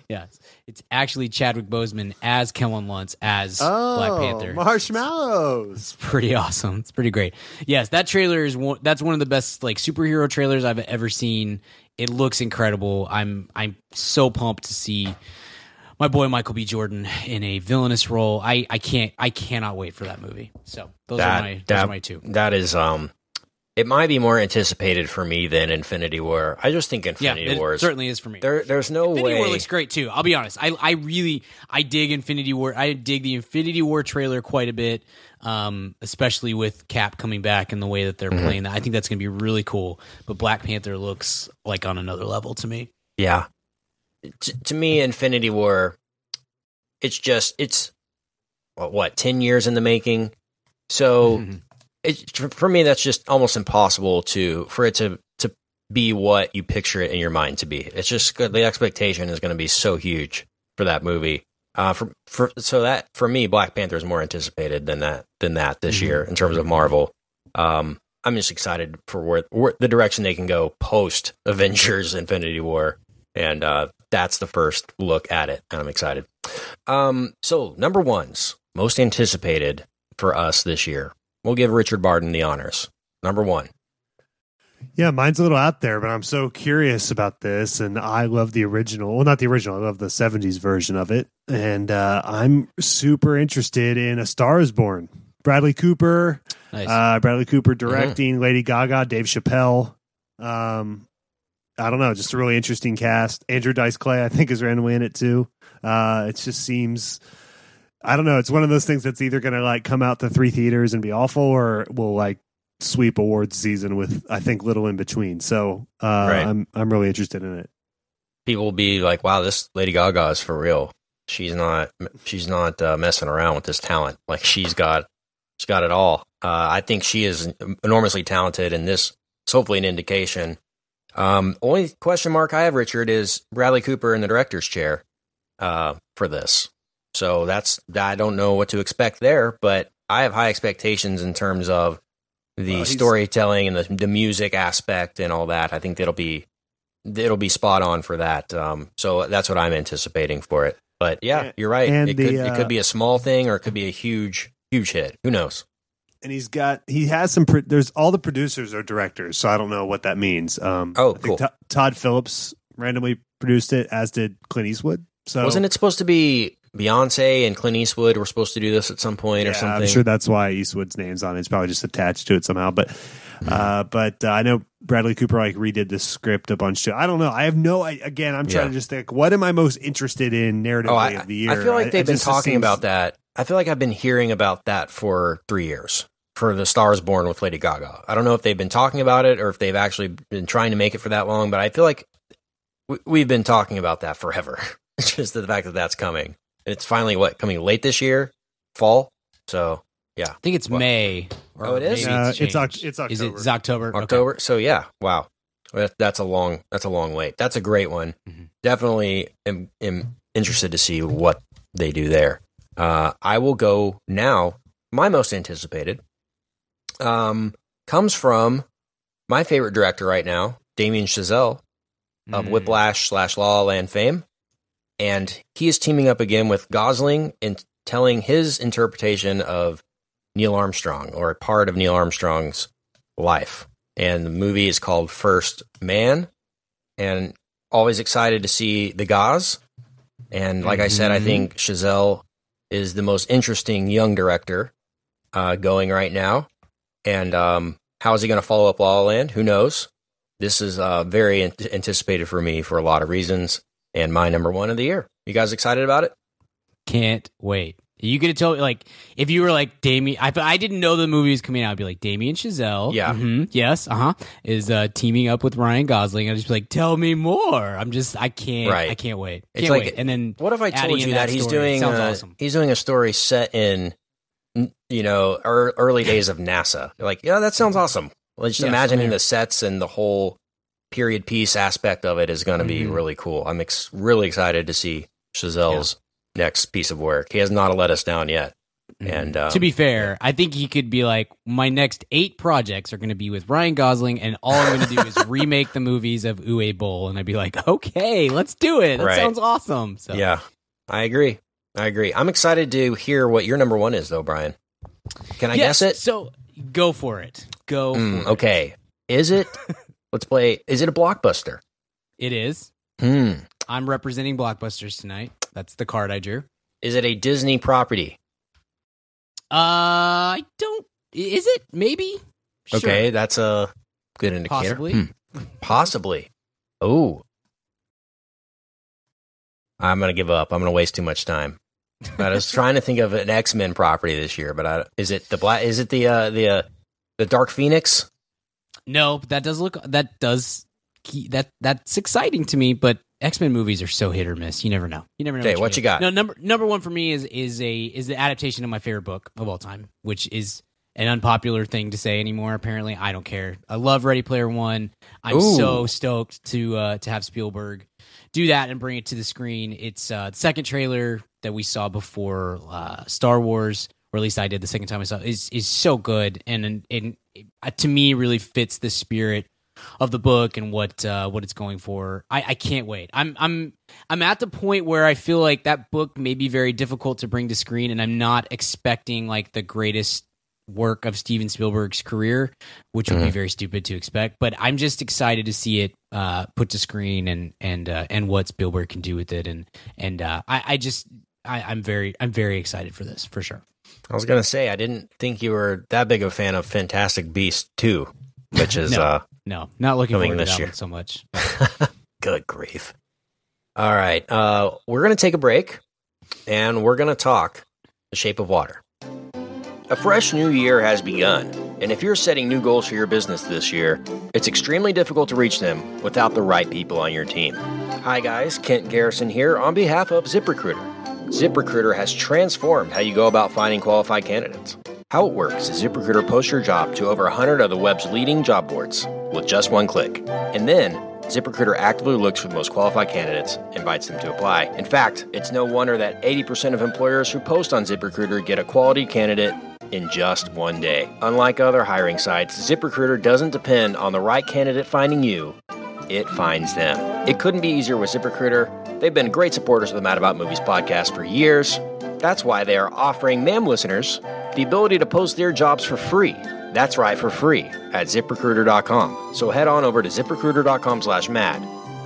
Yes, it's actually Chadwick Boseman as Kellen Lutz as Oh, Black Panther. marshmallows. It's pretty awesome. It's pretty great. Yes, that trailer is one. That's one of the best like superhero trailers I've ever seen. It looks incredible. I'm I'm so pumped to see my boy Michael B. Jordan in a villainous role. I I can't I cannot wait for that movie. So those that are my those that, are my two. that is um, it might be more anticipated for me than Infinity War. I just think Infinity it War certainly is for me. there. There's no Infinity way. War looks great too. I'll be honest. I I really I dig Infinity War. I dig the Infinity War trailer quite a bit, um, especially with Cap coming back and the way that they're Mhm. playing that. I think that's going to be really cool. But Black Panther looks like on another level to me. Yeah. T- to me, Infinity War, it's just it's what, what ten years in the making. So Mhm. It, for me, that's just almost impossible to for it to to be what you picture it in your mind to be. It's just. The expectation is going to be so huge for that movie. Uh, for for so that for me, Black Panther is more anticipated than that than that this Mhm. year in terms of Marvel. Um, I'm just excited for where, where the direction they can go post Avengers Infinity War, and uh, that's the first look at it, and I'm excited. Um, so number ones most anticipated for us this year. We'll give Richard Barton the honors. Number one. Yeah, mine's a little out there, but I'm so curious about this, and I love the original. Well, not the original. I love the '70s version of it, and uh, I'm super interested in A Star Is Born. Bradley Cooper, Nice. uh, Bradley Cooper Mm-hmm. directing, Lady Gaga, Dave Chappelle. Um, I don't know, just a really interesting cast. Andrew Dice Clay, I think, is randomly in it too. Uh, it just seems, I don't know. It's one of those things that's either going to like come out to three theaters and be awful, or will like sweep awards season with I think little in between. So uh, Right. I'm I'm really interested in it. People will be like, "Wow, this Lady Gaga is for real. She's not. She's not uh, messing around with this talent. Like she's got, she's got it all. Uh, I think she is enormously talented, and this is hopefully an indication. Um, only question mark I have, Richard, is Bradley Cooper in the director's chair uh, for this. So that's I don't know what to expect there, but I have high expectations in terms of the storytelling and the, the music aspect and all that. I think that'll be it'll be spot on for that. Um, so that's what I'm anticipating for it. But yeah, you're right. It the, could it uh, could be a small thing or it could be a huge huge hit. Who knows? And he's got he has some. Pro- there's all the producers are directors, so I don't know what that means. Um, Oh, cool. To- Todd Phillips randomly produced it, as did Clint Eastwood. So Wasn't it supposed to be Beyonce and Clint Eastwood were supposed to do this at some point Yeah, or something? I'm sure that's why Eastwood's name's on it. It's probably just attached to it somehow. But Mm-hmm. uh, but uh, I know Bradley Cooper like redid the script a bunch too. I don't know. I have no. I, again, I'm trying Yeah. to just think. What am I most interested in narratively Oh, I, of the year? I feel like they've been talking seems- about that. I feel like I've been hearing about that for three years for the Stars Born with Lady Gaga. I don't know if they've been talking about it or if they've actually been trying to make it for that long, but I feel like we, we've been talking about that forever. Just the fact that that's coming. And it's finally what coming late this year, fall. So yeah, I think it's What? May. Or Oh, it is? Uh, it's it's Oc- changed. it's Is it October. it's October? Okay. So yeah, wow, That- that's a long that's a long wait. That's a great one. Mhm. Definitely am, am interested to see what they do there. Uh, I will go now. My most anticipated um, comes from my favorite director right now, Damien Chazelle of Mm. Whiplash slash La La Land fame, and he is teaming up again with Gosling and telling his interpretation of Neil Armstrong or a part of Neil Armstrong's life. And the movie is called First Man, and always excited to see the Gaz. And like I said, I Mhm. think Chazelle is the most interesting young director uh, going right now. And um, how is he going to follow up La La Land? Who knows? This is uh, very an- anticipated for me for a lot of reasons, and my number one of the year. You guys excited about it? Can't wait. You could have told me like if you were like Damien. I I didn't know the movie was coming out. I'd be like Damien Chazelle. Yeah. mhm, yes. Uh huh. Is uh, teaming up with Ryan Gosling. I'd just be like, tell me more. I'm just. I can't. Right. I can't wait. Can't like- wait. And then What if I told you that, he's story. doing Sounds uh, awesome. he's doing a story set in you know ear early days of NASA? You're like, yeah, that sounds awesome. Well, just imagining the sets and the whole period piece aspect of it is going to be Mhm. really cool. I'm ex- really excited to see Chazelle's next piece of work. He has not let us down yet. And um, to be fair, I think he could be like, my next eight projects are going to be with Ryan Gosling, and all I'm going to do is remake the movies of Uwe Boll, and I'd be like, okay, let's do it. That Right. sounds awesome. So yeah, I agree. I agree. I'm excited to hear what your number one is, though, Brian. Can I Yes, guess it? So go for it. Go Mm, okay. Is it? let's play. Is it a blockbuster? It is. Hmm. I'm representing blockbusters tonight. That's the card I drew. Is it a Disney property? Uh, I don't. Is it? Maybe. Sure. Okay, that's a good indicator. Possibly. Hmm. Possibly. Oh. I'm going to give up. I'm going to waste too much time. I was trying to think of an X Men property this year, but I, is it the black? Is it the uh, the uh, the Dark Phoenix? No, but that does look. That does. That that's exciting to me. But X Men movies are so hit or miss. You never know. You never know. Okay, you're what you got? No, number number one for me is is a is the adaptation of my favorite book of all time, which is an unpopular thing to say anymore. Apparently, I don't care. I love Ready Player One. I'm Ooh. so stoked to uh, to have Spielberg do that and bring it to the screen. It's uh, the second trailer that we saw before uh, Star Wars, or at least I did the second time I saw it, is is so good and and, and it, to me really fits the spirit of the book and what uh, what it's going for. I, I can't wait. I'm I'm I'm at the point where I feel like that book may be very difficult to bring to screen, and I'm not expecting like the greatest work of Steven Spielberg's career, which would be very stupid to expect. But I'm just excited to see it uh, put to screen and and uh, and what Spielberg can do with it, and and uh, I, I just I, I'm very I'm very excited for this for sure. I was going to say I didn't think you were that big of a fan of Fantastic Beasts 2, which is No. uh No, not looking Coming forward to this that year. one so much. good grief. All right, uh, we're going to take a break, and we're going to talk The Shape of Water. A fresh new year has begun, and if you're setting new goals for your business this year, it's extremely difficult to reach them without the right people on your team. Hi, guys, Kent Garrison here on behalf of ZipRecruiter. ZipRecruiter has transformed how you go about finding qualified candidates. How it works is ZipRecruiter posts your job to over 100 of the web's leading job boards with just one click. And then, ZipRecruiter actively looks for the most qualified candidates invites them to apply. In fact, it's no wonder that 80% of employers who post on ZipRecruiter get a quality candidate in just one day. Unlike other hiring sites, ZipRecruiter doesn't depend on the right candidate finding you, it finds them. It couldn't be easier with ZipRecruiter. They've been great supporters of the Mad About Movies podcast for years. That's why they are offering MAM listeners the ability to post their jobs for free. That's right, for free at ziprecruiter.com. So head on over to ziprecruiter.com slash mad.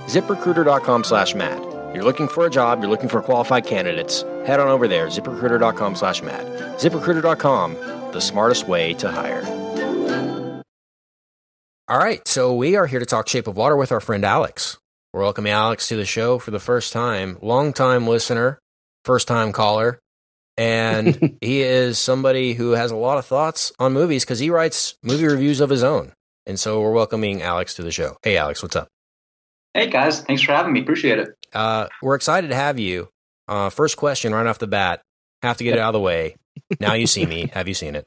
ziprecruiter.com slash mad. You're looking for a job, you're looking for qualified candidates. Head on over there, ziprecruiter.com slash mad. ZipRecruiter.com, the smartest way to hire. All right, so we are here to talk Shape of Water with our friend Alex. We're welcoming Alex to the show for the first time. Long time listener, first time caller. And he is somebody who has a lot of thoughts on movies because he writes movie reviews of his own. And so we're welcoming Alex to the show. Hey, Alex, what's up? Hey guys, thanks for having me. Appreciate it. Uh, we're excited to have you. Uh, first question right off the bat. Have to get it out of the way. Now you see me. Have you seen it?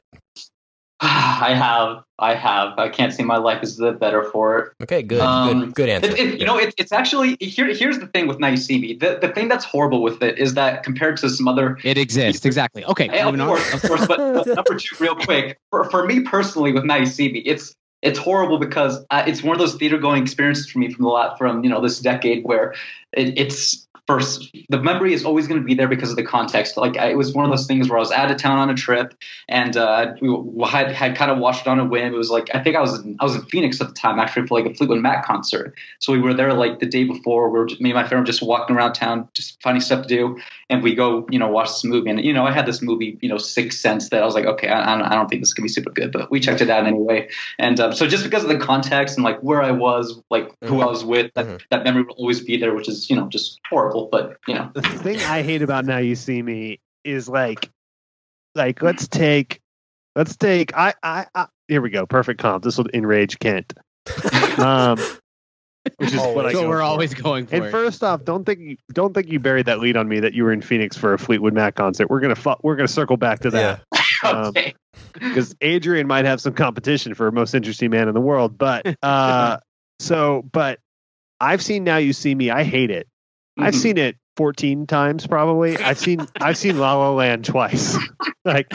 I have, I have. I can't say my life is the better for it. Okay, good, Um, good, good answer. It, it, you know, it, it's actually here. Here's the thing with Now You See Me. The the thing that's horrible with it is that compared to some other It exists exactly. Okay, Hey, of course, of course. But, but number two, real quick, for, for me personally, with Now You See Me, it's it's horrible because uh, it's one of those theater going experiences for me from the lot from you know this decade where it, it's first the memory is always going to be there because of the context. Like it was one of those things where I was out of town on a trip and uh, we had had kind of watched it on a whim. It was like I think I was in, I was in Phoenix at the time actually for like a Fleetwood Mac concert. So we were there like the day before. We were me and my friend were just walking around town, just finding stuff to do, and we go you know watch this movie. And you know I had this movie you know Sixth Sense that I was like okay I, I don't- think this is gonna be super good, but we checked it out anyway. And um, so just because of the context and like where I was, like who I was with, that, Mhm. that memory will always be there, which is you know just horrible. But you know the thing I hate about Now You See Me is like, like let's take, let's take. I, I, I here we go. Perfect comp. This will enrage Kent. Um, which is what I so we're for. always going for And first off, don't think you don't think you buried that lead on me that you were in Phoenix for a Fleetwood Mac concert. We're gonna fu- we're gonna circle back to that Um, okay. because Adrian might have some competition for most interesting man in the world. But uh, so but I've seen Now You See Me. I hate it. I've Mhm. seen it 14 times probably. I've seen I've seen La La Land twice. like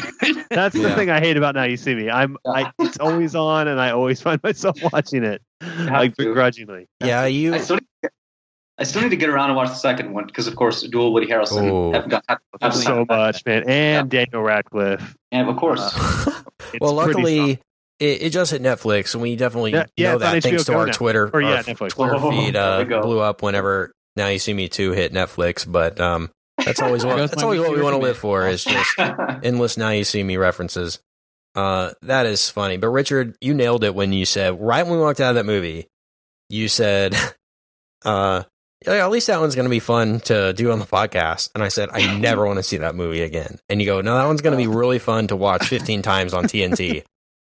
that's the Yeah. thing I hate about Now You See Me. I'm I, it's always on and I always find myself watching it like to. begrudgingly. yeah, you. I still, need to, I still need to get around and watch the second one because, of course, dual Woody Harrelson. Ooh. Haven't got- haven't- haven't So got- much, man. And Daniel Radcliffe. And of course, It's well, luckily, it, it just hit Netflix, and we definitely Yeah, yeah, know it's on that thanks to Go our now. Twitter Or, yeah, our Netflix. Twitter Oh, feed uh, blew up whenever Now You See Me too hit Netflix. But um, that's always what that's always what we want to live for is just endless Now You See Me references. Uh, that is funny. But Richard, you nailed it when you said right when we walked out of that movie, you said, uh. Yeah, at least that one's going to be fun to do on the podcast. And I said, I never want to see that movie again. And you go, no, that one's going to be really fun to watch 15 times on TNT.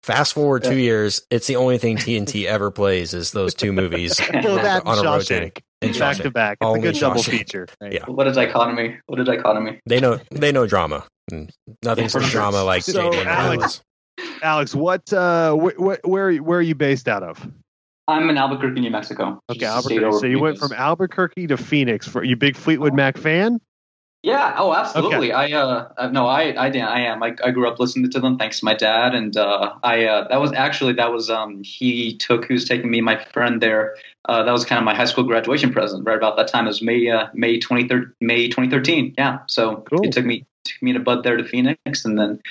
Fast forward two years, it's the only thing TNT ever plays is those two movies well, that on and a rotating. Shawshank. Back to back. It's a Only good double Shawshank. feature. Yeah. what a dichotomy! What a dichotomy! They know they know drama. And Nothing Yeah, sort of sure. drama like So, Alex- Alex. Alex, what uh wh- wh- where where are you based out of? I'm in Albuquerque, New Mexico. Okay, Just a state Albuquerque. So you went from Albuquerque to Phoenix for you big Fleetwood Mac fan? Yeah. Oh, absolutely. I uh, uh, no, I, I, I am. I, I grew up listening to them thanks to my dad, and uh, I uh, that was actually that was um he took who's taking me my friend there. Uh, that was kind of my high school graduation present. Right about that time it was May uh, May twenty third May twenty thirteen. Yeah. So Cool. it took me took me to Bud there to Phoenix, and then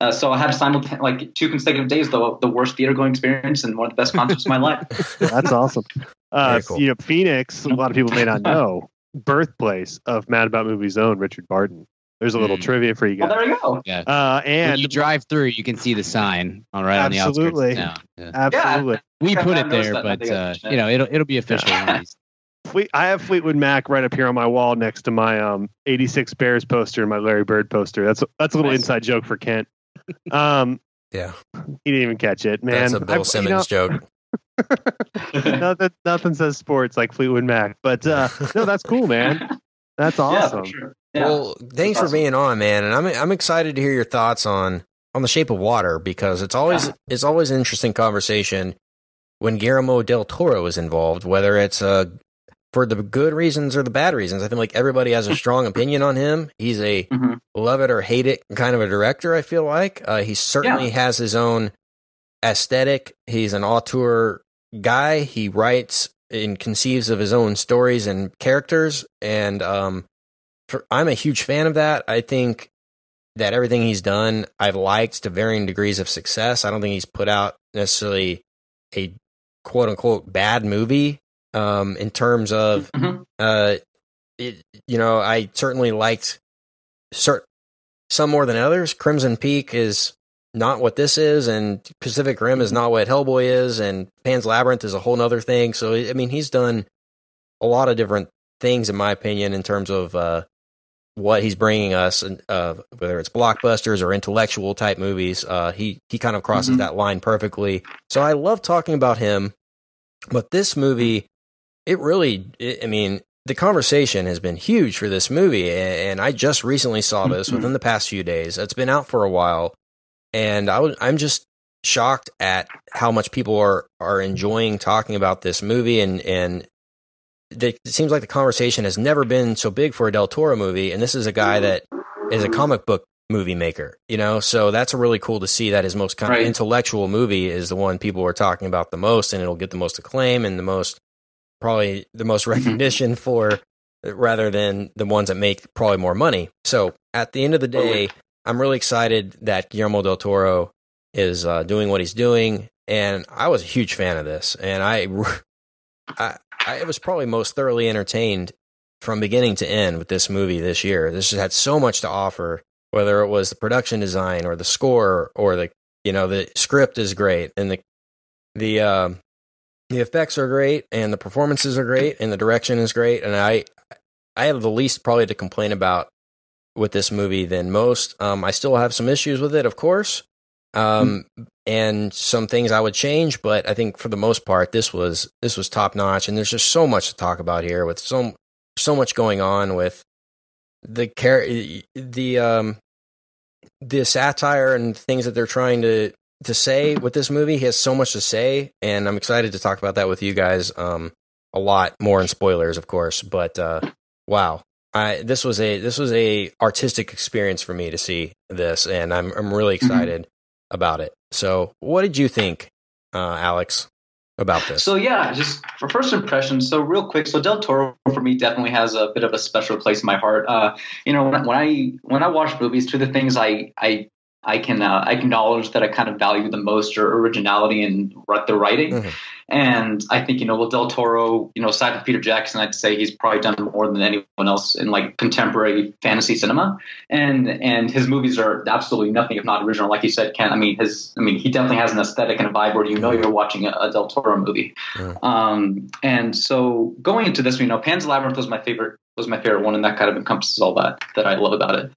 uh, so I had simultaneous like two consecutive days though the worst theater going experience and one of the best concerts of my life. That's awesome. Uh, cool. You know, Phoenix. A lot of people may not know birthplace of Mad About Movies own Richard Barton. There's a little Mm. trivia for you Well, guys. there you go. Yeah. Uh, when and you drive through, you can see the sign on right on the Absolutely. outskirts. of town. Yeah. absolutely, We Yeah, put it there, but uh, you know it'll it'll be official. one of. Fleet, I have Fleetwood Mac right up here on my wall next to my um 86 Bears poster and my Larry Bird poster. That's that's a little Nice. inside joke for Kent. Um, Yeah, he didn't even catch it, man. that's a Bill I've- you Simmons know, joke. nothing, nothing says sports like Fleetwood Mac, but uh, no, that's cool, man. That's awesome. for sure. Yeah. Well, thanks for being on, man, and I'm I'm excited to hear your thoughts on on the Shape of Water because it's always Yeah. it's always an interesting conversation when Guillermo del Toro is involved, whether it's uh for the good reasons or the bad reasons. I feel like everybody has a strong opinion on him. He's a Mhm. love it or hate it kind of a director. I feel like uh, he certainly has his own aesthetic. He's an auteur guy. He writes and conceives of his own stories and characters, and um, for, I'm a huge fan of that. I think that everything he's done, I've liked to varying degrees of success. I don't think he's put out necessarily a quote unquote bad movie um, in terms of Mhm. uh, it, you know, I certainly liked cert- some more than others. Crimson Peak is not what this is, and Pacific Rim is not what Hellboy is, and Pan's Labyrinth is a whole other thing. So, I mean, he's done a lot of different things, in my opinion, in terms of uh, what he's bringing us, and uh, whether it's blockbusters or intellectual type movies. Uh, he he kind of crosses Mhm. that line perfectly. So, I love talking about him. But this movie, it really, it, I mean, the conversation has been huge for this movie, and I just recently saw this Mhm. within the past few days. It's been out for a while, and I was, I'm just shocked at how much people are are enjoying talking about this movie, and and it seems like the conversation has never been so big for a Del Toro movie, and this is a guy that is a comic book movie maker, you know. So that's really cool to see that his most kind Right. of intellectual movie is the one people are talking about the most, and it'll get the most acclaim and the most probably the most mm-hmm. recognition for rather than the ones that make probably more money. So at the end of the day, I'm really excited that Guillermo del Toro is uh, doing what he's doing, and I was a huge fan of this, and I, I, I was probably most thoroughly entertained from beginning to end with this movie this year. This had so much to offer, whether it was the production design or the score or the you know the script is great and the the um the effects are great and the performances are great and the direction is great and I I have the least probably to complain about with this movie than most. Um, I still have some issues with it, of course, um, and some things I would change. But I think for the most part, this was this was top notch, and there's just so much to talk about here with so so much going on with the char- the um the satire and things that they're trying to to say with this movie. He has so much to say, and I'm excited to talk about that with you guys. Um, a lot more in spoilers, of course, but uh, wow, I this was a this was a artistic experience for me to see this, and I'm I'm really excited about it. So, what did you think, uh, Alex, about this? So yeah, just for first impressions. So real quick, so Del Toro for me definitely has a bit of a special place in my heart. Uh, you know, when, when I when I watch movies, two of the things I I I can uh, I acknowledge that I kind of value the most are originality and ri- the writing. Mhm. And I think you know with Del Toro, you know, aside from Peter Jackson, I'd say he's probably done more than anyone else in like contemporary fantasy cinema. And and his movies are absolutely nothing if not original. Like you said, Ken. I mean, his I mean, he definitely has an aesthetic and a vibe where you know you're watching a, a Del Toro movie. Um, and so going into this, you know, Pan's Labyrinth was my favorite was my favorite one, and that kind of encompasses all that that I love about it.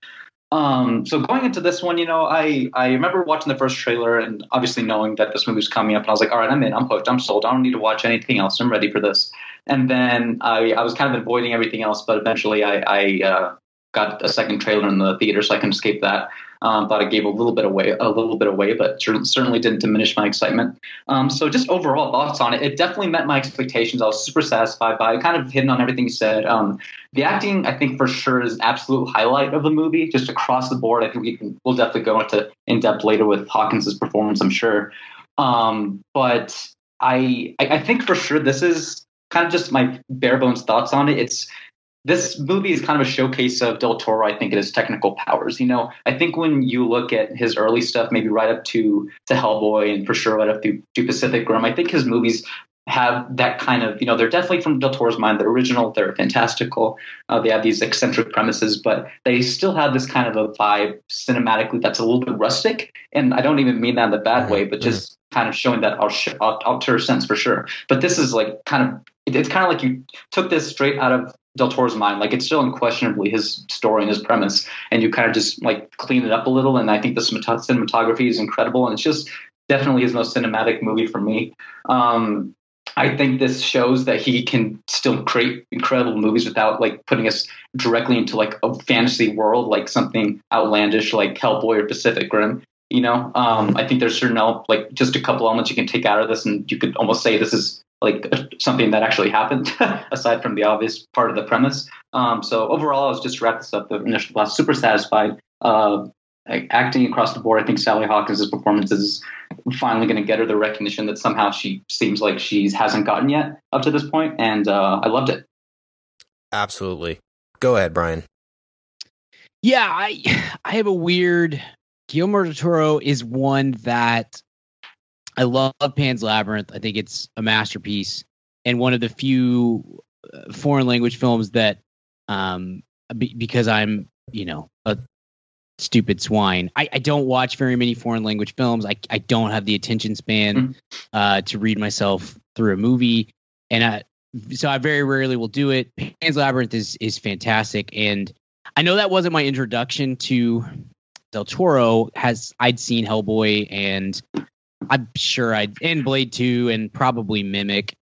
Um, so going into this one, you know, I I remember watching the first trailer and obviously knowing that this movie was coming up, and I was like, all right, I'm in, I'm hooked, I'm sold. I don't need to watch anything else. I'm ready for this. And then I I was kind of avoiding everything else, but eventually I I uh, got a second trailer in the theater, so I can escape that. Um, thought I gave a little bit away, a little bit away, but certainly didn't diminish my excitement. Um, so just overall thoughts on it. It definitely met my expectations. I was super satisfied by it. Kind of hitting on everything you said. Um, the acting, I think, for sure is an absolute highlight of the movie, just across the board. I think we can, we'll definitely go into in depth later with Hawkins's performance. I'm sure, um, but I I think for sure this is kind of just my bare bones thoughts on it. It's this movie is kind of a showcase of Del Toro, I think, in his technical powers. You know, I think when you look at his early stuff, maybe right up to to Hellboy and for sure right up to, to Pacific Rim, I think his movies have that kind of, you know, they're definitely from Del Toro's mind. They're original, they're fantastical. Uh, they have these eccentric premises, but they still have this kind of a vibe cinematically that's a little bit rustic. And I don't even mean that in the bad way, but just kind of showing that outer sense for sure. But this is like kind of, it's kind of like you took this straight out of Del Toro's mind. Like it's still unquestionably his story and his premise, and you kind of just like clean it up a little. And I think the cinematography is incredible, and it's just definitely his most cinematic movie for me. Um, I think this shows that he can still create incredible movies without like putting us directly into like a fantasy world, like something outlandish like Hellboy or Pacific Rim. You know, um, I think there's certain like just a couple elements you can take out of this, and you could almost say this is like something that actually happened, aside from the obvious part of the premise. Um, so overall, I was just to wrap this up. The initial thoughts, super satisfied. Uh, like, acting across the board, I think Sally Hawkins' performance is finally going to get her the recognition that somehow she seems like she hasn't gotten yet up to this point, and uh, I loved it. Absolutely. Go ahead, Brian. Yeah, I I have a weird Guillermo del Toro is one that I love Pan's Labyrinth. I think it's a masterpiece and one of the few uh, foreign language films that um be, because I'm, you know, a stupid swine. I, I don't watch very many foreign language films. I I don't have the attention span uh to read myself through a movie and I so I very rarely will do it. Pan's Labyrinth is is fantastic and I know that wasn't my introduction to Del Toro. Has I'd seen Hellboy and I'm sure I'd and Blade Two and probably Mimic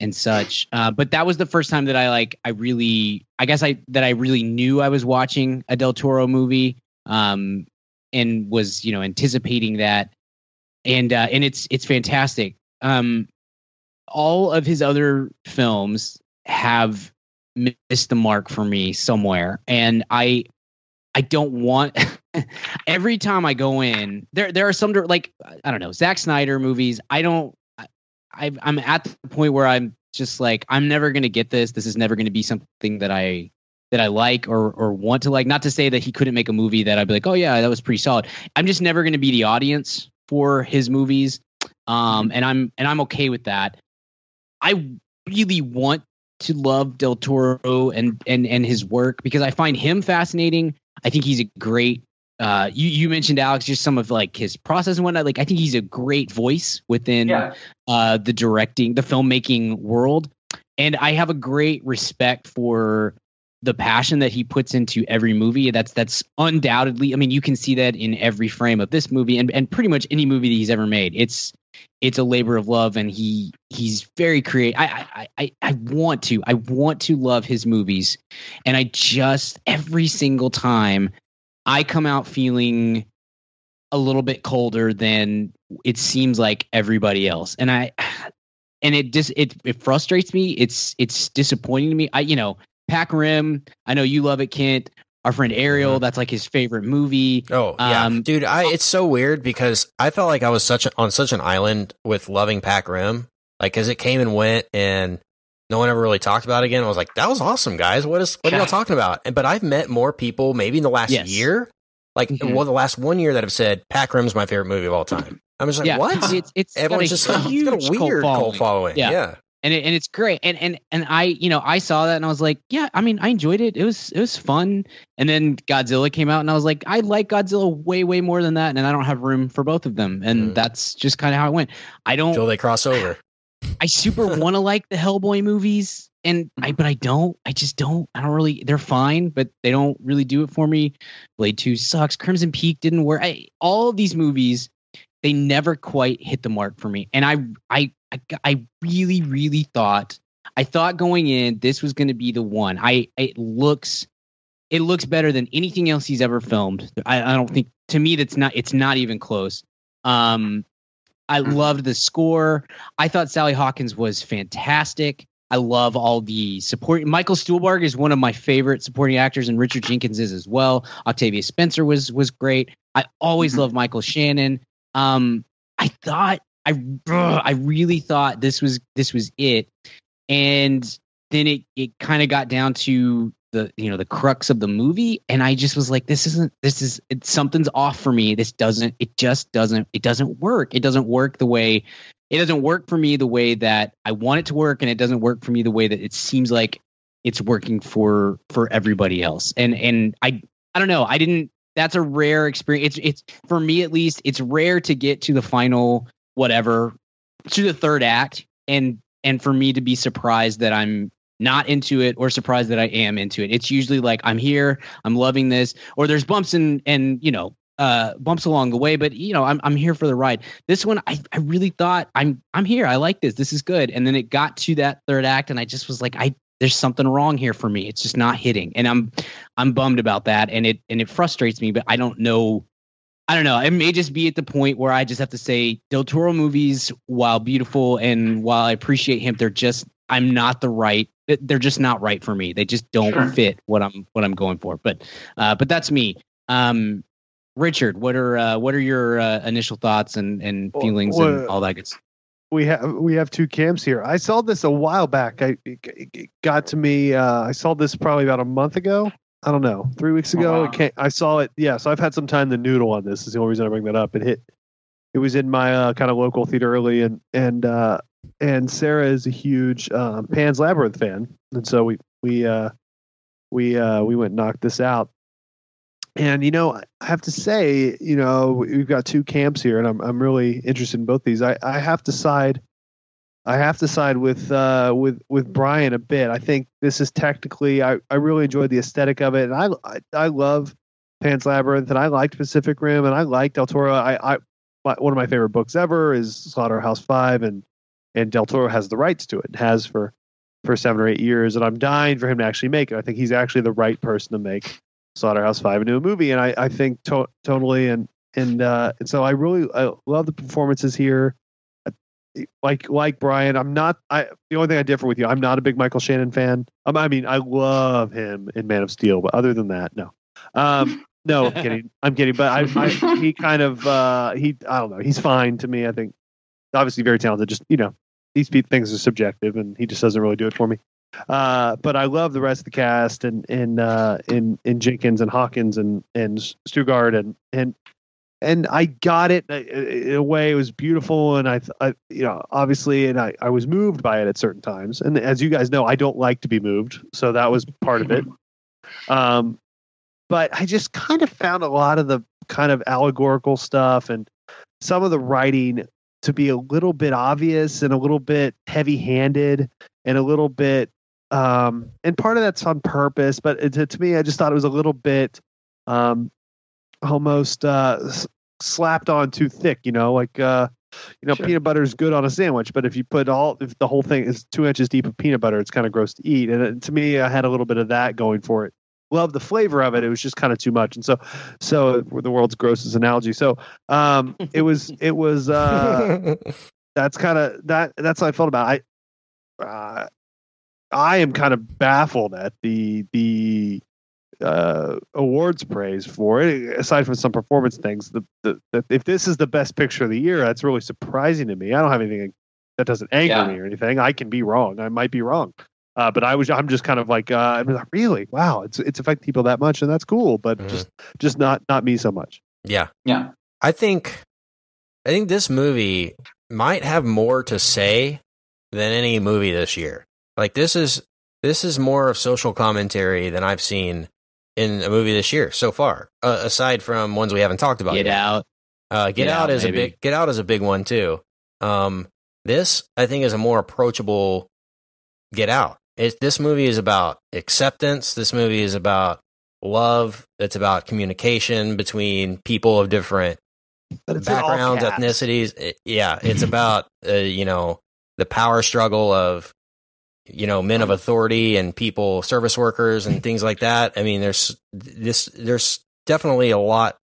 and such. Uh, but that was the first time that I like I really I guess I that I really knew I was watching a Del Toro movie um, and was you know anticipating that. and uh, and it's it's fantastic. Um, all of his other films have missed the mark for me somewhere, and I I don't want. every time I go in, there there are some like I don't know Zack Snyder movies. I don't. I, I'm at the point where I'm just like I'm never gonna get this. This is never gonna be something that I that I like or or want to like. Not to say that he couldn't make a movie that I'd be like, oh yeah, that was pretty solid. I'm just never gonna be the audience for his movies, um, and I'm and I'm okay with that. I really want to love Del Toro and and and his work because I find him fascinating. I think he's a great. Uh, you you mentioned Alex just some of like his process and whatnot. Like I think he's a great voice within Yeah. uh, the directing, the filmmaking world, and I have a great respect for the passion that he puts into every movie. That's that's undoubtedly. I mean, you can see that in every frame of this movie and and pretty much any movie that he's ever made. It's it's a labor of love, and he he's very creative. I I I I want to I want to love his movies, and I just every single time I come out feeling a little bit colder than it seems like everybody else, and I and it just it it frustrates me. It's it's disappointing to me. I you know Pac Rim. I know you love it, Kent. Our friend Ariel, that's like his favorite movie. Oh yeah, Um, dude. I it's so weird because I felt like I was such a, on such an island with loving Pac Rim, like because it came and went, and no one ever really talked about it again. I was like, that was awesome, guys. What is what are y'all talking about? And but I've met more people, maybe in the last Yes. year, like Mhm. well, the last one year that have said Pac Rim's my favorite movie of all time. I'm just like, yeah, what? It's it's Everyone's got just a it's huge got a weird cult following. Yeah. yeah. And it, and it's great. And and and I, you know, I saw that and I was like, yeah, I mean, I enjoyed it. It was it was fun. And then Godzilla came out and I was like, I like Godzilla way way more than that, and I don't have room for both of them. And Mm. that's just kind of how it went. I don't. Until they cross over. I super want to like the Hellboy movies, and I but I don't. I just don't. I don't really. They're fine, but they don't really do it for me. Blade Two sucks. Crimson Peak didn't work. I, all of these movies, they never quite hit the mark for me. And I, I, I, I really, really thought. I thought going in, this was going to be the one. I it looks, it looks better than anything else he's ever filmed. I, I don't think to me that's not. It's not even close. Um, I loved the score. I thought Sally Hawkins was fantastic. I love all the support. Michael Stuhlbarg is one of my favorite supporting actors, and Richard Jenkins is as well. Octavia Spencer was was great. I always Mhm. love Michael Shannon. Um, I thought I I really thought this was this was it, and then it it kind of got down to the you know the crux of the movie, and I just was like, this isn't this is it, something's off for me. This doesn't it just doesn't it doesn't work. It doesn't work the way it doesn't work for me the way that I want it to work, and it doesn't work for me the way that it seems like it's working for for everybody else. And and I I don't know. I didn't. That's a rare experience. It's it's for me at least. It's rare to get to the final whatever to the third act, and and for me to be surprised that I'm not into it or surprised that I am into it. It's usually like I'm here, I'm loving this, or there's bumps and and you know uh bumps along the way, but you know I'm I'm here for the ride. This one I I really thought I'm I'm here. I like this. This is good. And then it got to that third act, and I just was like I there's something wrong here for me. It's just not hitting, and I'm I'm bummed about that, and it and it frustrates me. But I don't know. I don't know. It may just be at the point where I just have to say Del Toro movies, while beautiful and while I appreciate him, they're just I'm not the right. They're just not right for me. They just don't Sure. fit what I'm what I'm going for. But uh, but that's me. Um, Richard, what are uh, what are your uh, initial thoughts and and Well, feelings and all that good stuff? we have we have two camps here. I saw this a while back. I it, it got to me. Uh, I saw this probably about a month ago. I don't know, three weeks Oh, ago. wow. It came, I saw it. Yeah, so I've had some time to noodle on this. Is the only reason I bring that up. It hit. It was in my uh, kind of local theater early, and and uh, and Sarah is a huge um, Pan's Labyrinth fan, and so we we uh, we uh, we went and knocked this out. And you know, I have to say, you know, we've got two camps here, and I'm I'm really interested in both these. I, I have to side, I have to side with uh with with Brian a bit. I think this is technically, I I really enjoyed the aesthetic of it, and I I, I love Pan's Labyrinth, and I liked Pacific Rim, and I liked Del Toro. I I my, one of my favorite books ever is Slaughterhouse Five, and and Del Toro has the rights to it, and has for for seven or eight years, and I'm dying for him to actually make it. I think he's actually the right person to make Slaughterhouse Five into a movie, and I, I think to- tonally and and uh, and so I really I love the performances here. Like like Brian, I'm not. I the only thing I differ with you, I'm not a big Michael Shannon fan. Um, I mean, I love him in Man of Steel, but other than that, no. Um, no, I'm kidding. I'm kidding. But I, I he kind of uh, he I don't know. He's fine to me. I think obviously very talented. Just you know, these things are subjective, and he just doesn't really do it for me. Uh, but I love the rest of the cast and in uh, in in Jenkins and Hawkins and and Stuhlbarg and and and I got it uh, in a way. It was beautiful, and I, I you know obviously, and I I was moved by it at certain times. And as you guys know, I don't like to be moved, so that was part of it. Um, but I just kind of found a lot of the kind of allegorical stuff and some of the writing to be a little bit obvious and a little bit heavy-handed and a little bit um and part of that's on purpose but it, to, to me i just thought it was a little bit um almost uh slapped on too thick you know like uh you know Sure. peanut butter is good on a sandwich but if you put all if the whole thing is two inches deep of peanut butter it's kind of gross to eat and it, to me i had a little bit of that going for it love the flavor of it it was just kind of too much and so so the world's grossest analogy so um it was it was uh that's kind of that that's how I felt about it. I uh, I am kind of baffled at the the uh, awards praise for it. Aside from some performance things, the, the, the if this is the best picture of the year, that's really surprising to me. I don't have anything that doesn't anger Yeah. me or anything. I can be wrong. I might be wrong. Uh, but I was, I'm just kind of like, uh, I'm like, really, wow, it's it's affecting people that much, and that's cool. But Mhm. just just not not me so much. yeah. Yeah. I think I think this movie might have more to say than any movie this year. Like this is this is more of social commentary than I've seen in a movie this year so far. Uh, aside from ones we haven't talked about. Get yet. out. Uh, Get, Get Out, Out, is a big Get Out is a big one too. Um, this I think is a more approachable Get Out. It, this movie is about acceptance. This movie is about love. It's about communication between people of different But it's in all backgrounds, ethnicities. It- yeah, it's about uh, you know the power struggle of you know men of authority and people, service workers, and things like that. I mean, there's this. There's definitely a lot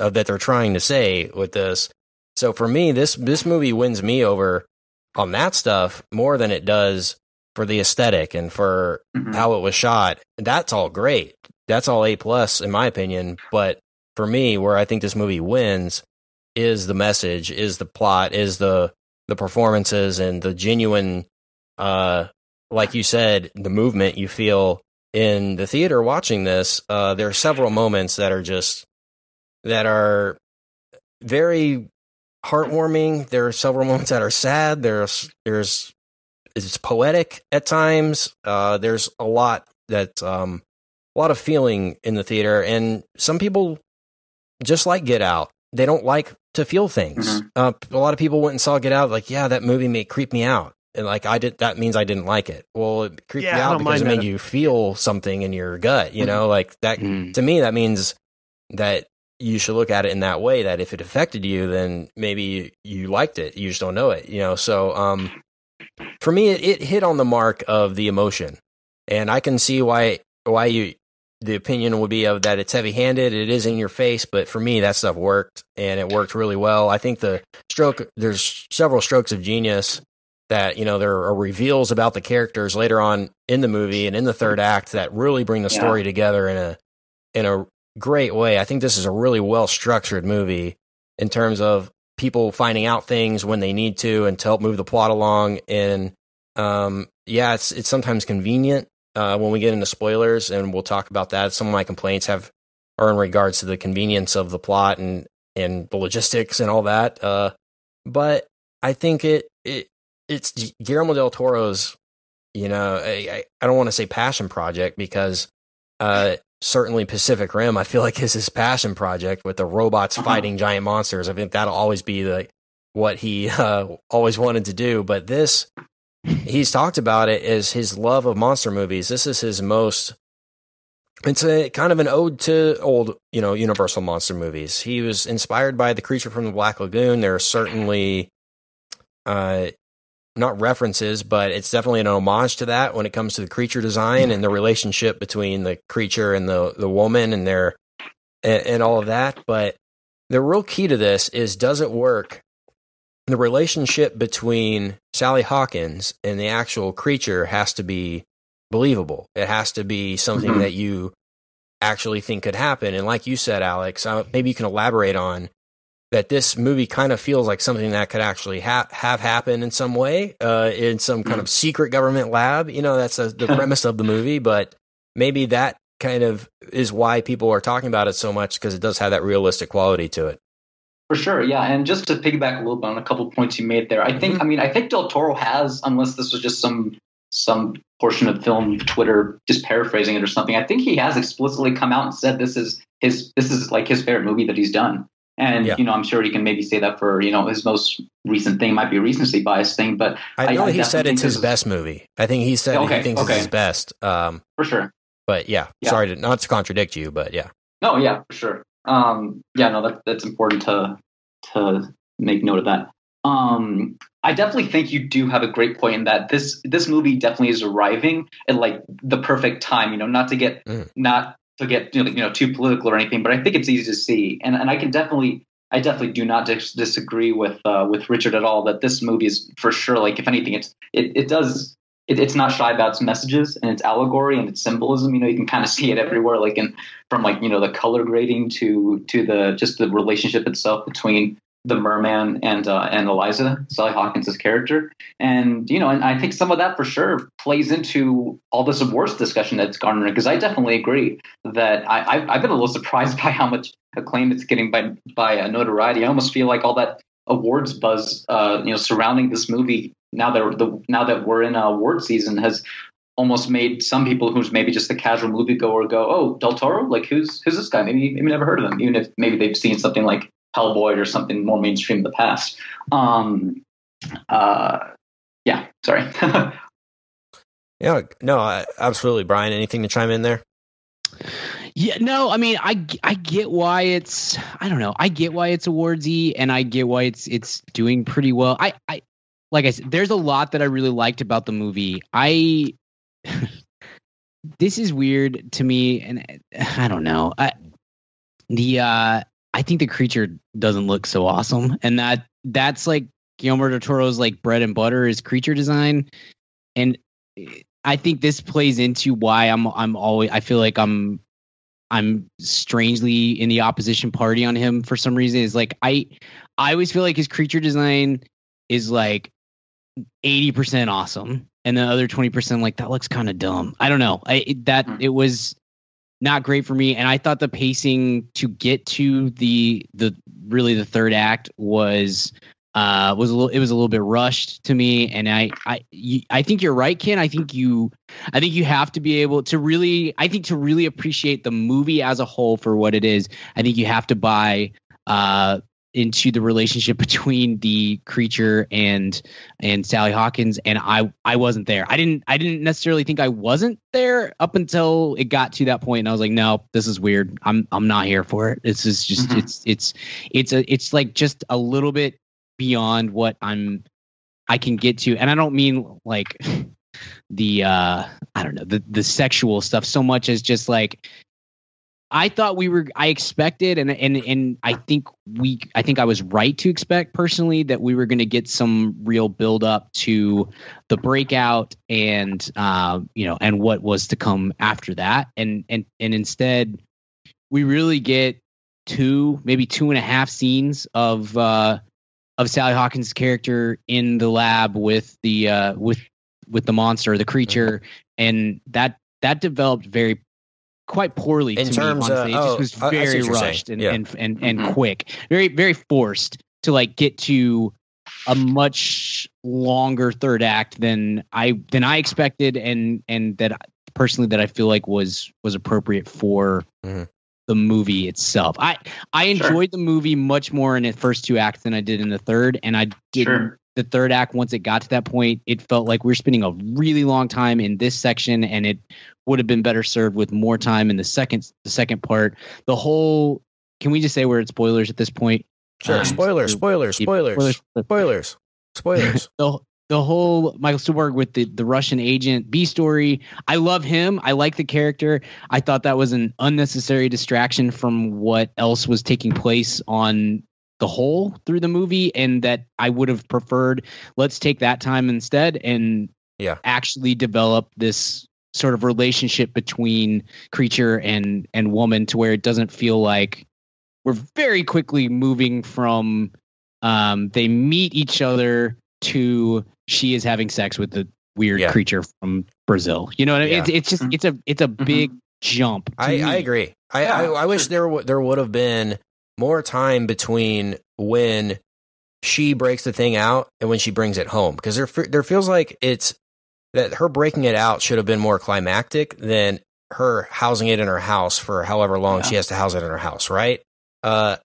of that they're trying to say with this. So for me, this this movie wins me over on that stuff more than it does for the aesthetic and for Mhm. how it was shot. That's all great. That's all A plus in my opinion. But for me, where I think this movie wins is the message, is the plot, is the the performances and the genuine uh like you said, the movement you feel in the theater watching this. Uh there are several moments that are just that are very heartwarming. There are several moments that are sad. There's there's it's poetic at times. Uh, there's a lot that um, a lot of feeling in the theater, and some people just like Get Out. They don't like to feel things. Mhm. Uh, a lot of people went and saw Get Out, like, yeah, that movie may creep me out, and like I did. That means I didn't like it. Well, it creeped Yeah, me out because it made that. you feel something in your gut. You know, like that. Mm. To me, that means that you should look at it in that way. That if it affected you, then maybe you liked it. You just don't know it. You know, so um, for me, it, it hit on the mark of the emotion, and I can see why why you the opinion would be of that it's heavy handed. It is in your face, but for me, that stuff worked, and it worked really well. I think the stroke there's several strokes of genius that you know there are reveals about the characters later on in the movie and in the third act that really bring the Yeah. story together in a in a great way. I think this is a really well structured movie in terms of people finding out things when they need to and to help move the plot along. And um, yeah, it's it's sometimes convenient uh, when we get into spoilers, and we'll talk about that. Some of my complaints have are in regards to the convenience of the plot and and the logistics and all that. Uh, but I think it it it's Guillermo del Toro's. You know, I, I- don't want to say passion project because uh, certainly Pacific Rim, I feel like is his passion project with the robots Uh-huh. fighting giant monsters. I think that'll always be the what he uh, always wanted to do. But this, he's talked about it as his love of monster movies. This is his most. It's a kind of an ode to old, you know, Universal monster movies. He was inspired by the creature from the Black Lagoon. There are certainly, uh, not references, but it's definitely an homage to that when it comes to the creature design and the relationship between the creature and the the woman and their and, and all of that. But the real key to this is does it work? The relationship between Sally Hawkins and the actual creature has to be believable. It has to be something Mhm. that you actually think could happen. And like you said, Alex, maybe you can elaborate on that. This movie kind of feels like something that could actually ha- have happened in some way, uh, in some kind of secret government lab. You know, that's uh the premise of the movie, but maybe that kind of is why people are talking about it so much because it does have that realistic quality to it. For sure, yeah. And just to piggyback a little bit on a couple points you made there, I think, I mean, I think Del Toro has, unless this was just some some portion of film Twitter just paraphrasing it or something. I think he has explicitly come out and said this is his this is like his favorite movie that he's done. And Yeah. you know, I'm sure he can maybe say that for you know his most recent thing might be a recency bias thing, but I know I he said it's his best movie. I think he said Okay, he thinks okay. it's his best. Um, for sure. but yeah, Yeah. sorry to not to contradict you, but yeah. No, yeah, for sure. Um, yeah, no, that, that's important to to make note of that. Um, I definitely think you do have a great point in that this this movie definitely is arriving at like the perfect time. You know, not to get Mm. not to get you know, you know too political or anything, but I think it's easy to see, and and I can definitely. I definitely do not dis- disagree with uh, with Richard at all. That this movie is for sure, like if anything, it's it, it does it, it's not shy about its messages and its allegory and its symbolism. You know, you can kind of see it everywhere, like in from like you know the color grading to to the just the relationship itself between the merman and uh, and Eliza Sally Hawkins' character, and you know, and I think some of that for sure plays into all this awards discussion that's garnered. Because I definitely agree that I, I've, I've been a little surprised by how much acclaim it's getting by by uh, notoriety. I almost feel like all that awards buzz, uh, you know, surrounding this movie now that the now that we're in uh, award season has almost made some people who's maybe just a casual moviegoer go, "Oh, Del Toro, like who's who's this guy?" Maybe maybe never heard of him, even if maybe they've seen something like Hellboy or something more mainstream in the past. Um, uh, yeah, sorry. Yeah, no, I, absolutely, Brian. Anything to chime in there? Yeah, no, I mean, I, I get why it's I don't know, I get why it's awardsy, and I get why it's it's doing pretty well. I I like I said, there's a lot that I really liked about the movie. I this is weird to me, and I don't know. I the uh I think the creature doesn't look so awesome, and that that's like Guillermo del Toro's like bread and butter is creature design, and I think this plays into why I'm I'm always I feel like I'm I'm strangely in the opposition party on him for some reason. Is like I I always feel like his creature design is like eighty percent awesome, and the other twenty percent like that looks kind of dumb. I don't know. I it, that Hmm. it was not great for me, and I thought the pacing to get to the the really the third act was uh was a little it was a little bit rushed to me. And i i i think you're right ken. I think you i think you have to be able to really i think to really appreciate the movie as a whole for what it is. I think you have to buy uh into the relationship between the creature and and Sally Hawkins and I I wasn't there. I didn't I didn't necessarily think I wasn't there up until it got to that point and I was like no this is weird. I'm I'm not here for it. This is just Mhm. it's it's it's a it's like just a little bit beyond what I'm I can get to and I don't mean like the uh I don't know the the sexual stuff so much as just like I thought we were I expected and and and I think we I think I was right to expect personally that we were going to get some real build up to the breakout and uh you know and what was to come after that. And and and instead we really get two maybe two and a half scenes of uh of Sally Hawkins' character in the lab with the uh with with the monster the creature. And that that developed very quite poorly In to terms me of- honestly. it oh, just I- I was very what you're saying. rushed and, Yeah. and and and Mhm. quick very very forced to like get to a much longer third act than I than I expected and and that personally that I feel like was was appropriate for Mhm. the movie itself. I I Sure. enjoyed the movie much more in the first two acts than I did in the third, and I didn't. Sure. The third act, once it got to that point, it felt like we are spending a really long time in this section, and it would have been better served with more time in the second the second part. The whole. Can we just say we're at spoilers at this point? Sure. Um, spoilers, spoilers, spoilers, spoilers. spoilers, spoilers. the the whole Michael Stuhlbarg with the the Russian agent B story. I love him. I like the character. I thought that was an unnecessary distraction from what else was taking place on the whole through the movie, and that I would have preferred. Let's take that time instead and Yeah. actually develop this sort of relationship between creature and and woman to where it doesn't feel like we're very quickly moving from um they meet each other to she is having sex with the weird Yeah. creature from Brazil. You know what I mean? Yeah. It's, it's just it's a it's a big jump. I, I agree. I, Yeah, I, I wish there w- there would have been more time between when she breaks the thing out and when she brings it home because there there feels like it's that her breaking it out should have been more climactic than her housing it in her house for however long she has to house it in her house, right? Uh,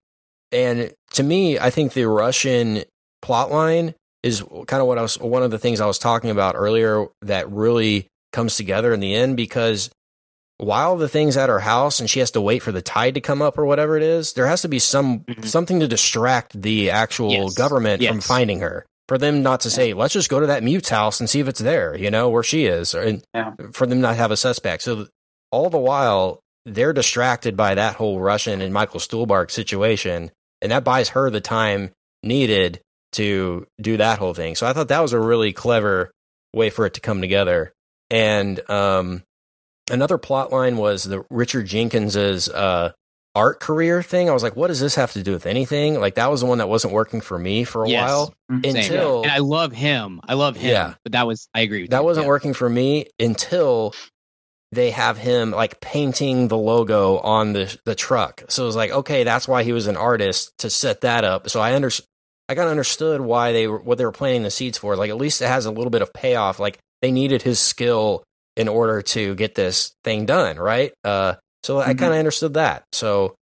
and to me, I think the Russian plot line is kind of what I was one of the things I was talking about earlier that really comes together in the end because while the thing's at her house and she has to wait for the tide to come up or whatever it is, there has to be some Mhm. something to distract the actual Yes. government from finding her. For them not to say, let's just go to that mute's house and see if it's there, you know, where she is, or, and Yeah. for them not to have a suspect. So all the while, they're distracted by that whole Russian and Michael Stuhlbarg situation, and that buys her the time needed to do that whole thing. So I thought that was a really clever way for it to come together. And um, another plot line was the Richard Jenkins's uh, art career thing. I was like, what does this have to do with anything? Like that was the one that wasn't working for me for a Yes. while Same. until and I love him. I love him. Yeah. But that was I agree with that you. wasn't Yeah. working for me until they have him like painting the logo on the the truck. So it was like, okay, that's why he was an artist to set that up. So I under I kind of understood why they were what they were planting the seeds for. Like at least it has a little bit of payoff. Like they needed his skill in order to get this thing done, right? Uh, so I Mhm. kind of understood that. So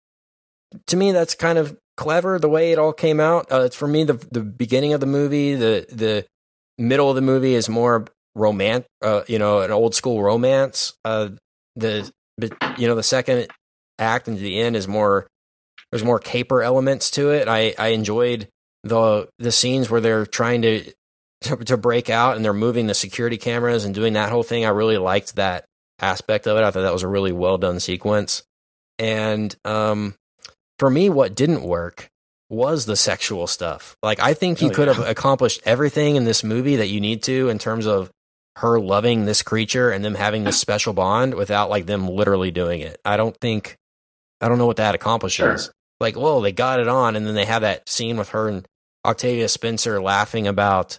to me, that's kind of clever the way it all came out. Uh, it's for me the the beginning of the movie, the the middle of the movie is more romance, uh, you know, an old school romance. Uh, the but you know the second act and the end is more there's more caper elements to it. I I enjoyed the the scenes where they're trying to to, to break out and they're moving the security cameras and doing that whole thing. I really liked that aspect of it. I thought that was a really well done sequence. And um, for me, what didn't work was the sexual stuff. Like I think you Oh, could yeah. have accomplished everything in this movie that you need to in terms of her loving this creature and them having this special bond without like them literally doing it. I don't think I don't know what that accomplishes. Sure. Like, whoa, they got it on, and then they have that scene with her and Octavia Spencer laughing about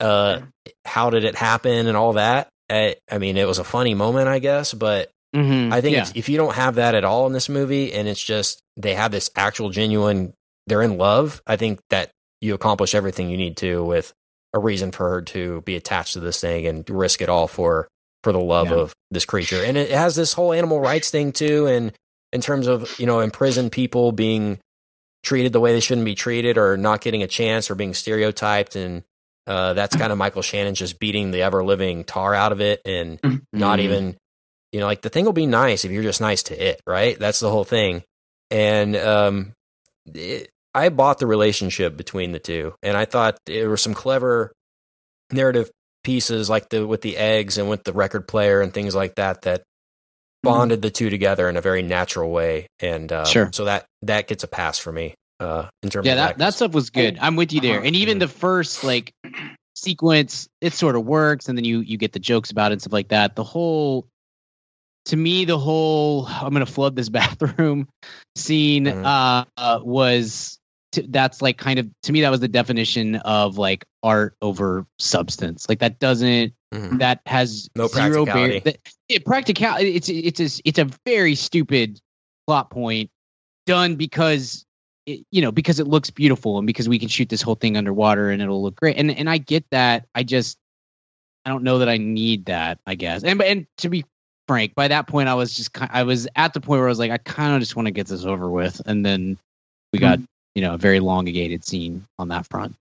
uh how did it happen and all that. I, I mean, it was a funny moment, I guess, but Mhm. I think Yeah. it's, if you don't have that at all in this movie, and it's just they have this actual genuine, they're in love. I think that you accomplish everything you need to with a reason for her to be attached to this thing and risk it all for for the love Yeah. of this creature. And it has this whole animal rights thing too, and in terms of you know imprisoned people being treated the way they shouldn't be treated, or not getting a chance, or being stereotyped, and uh, that's kind of Michael Shannon just beating the ever living tar out of it and not Mhm. even you know like the thing will be nice if you're just nice to it right that's the whole thing and um it, i bought the relationship between the two and i thought there were some clever narrative pieces like the with the eggs and with the record player and things like that that bonded the two together in a very natural way and uh, Sure. so that that gets a pass for me uh in terms yeah of that, that stuff was good i'm with you there and even the first like sequence it sort of works and then you you get the jokes about it and stuff like that the whole to me the whole i'm gonna flood this bathroom scene Mhm. uh, uh was to, that's like kind of to me that was the definition of like art over substance like that doesn't Mhm. that has No zero bear- practicality. that, it, practical it's it's a, it's a very stupid plot point done because it, you know because it looks beautiful and because we can shoot this whole thing underwater and it'll look great and and I get that I just I don't know that I need that I guess and and to be frank by that point I was just I was at the point where I was like I kind of just want to get this over with and then we got you know a very elongated scene on that front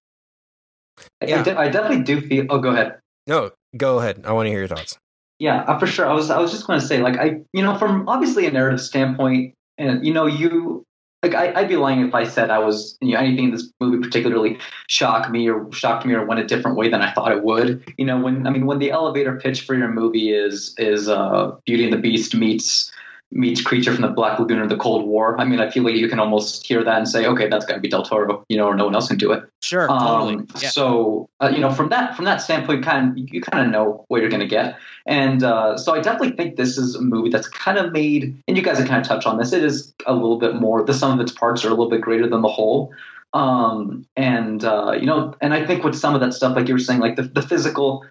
Yeah. I, de- I definitely do feel. Oh, go ahead. no go ahead i want to hear your thoughts Yeah, uh, for sure. I was I was just going to say, like, I you know, from obviously a narrative standpoint, and you know, you like I, I'd be lying if I said I was you know anything in this movie particularly shocked me or shocked me or went a different way than I thought it would. You know, when I mean when the elevator pitch for your movie is is uh, Beauty and the Beast meets meets creature from the Black Lagoon or the Cold War. I mean, I feel like you can almost hear that and say, okay, that's got to be Del Toro, you know, or no one else can do it. Sure, totally. Um, Yeah. So uh, you know, from that from that standpoint, kind of you kind of know what you're going to get, and uh, so I definitely think this is a movie that's kind of made, and you guys have kind of touched on this. It is a little bit more. The sum of its parts are a little bit greater than the whole, um, and uh, you know, and I think with some of that stuff, like you were saying, like the the physical.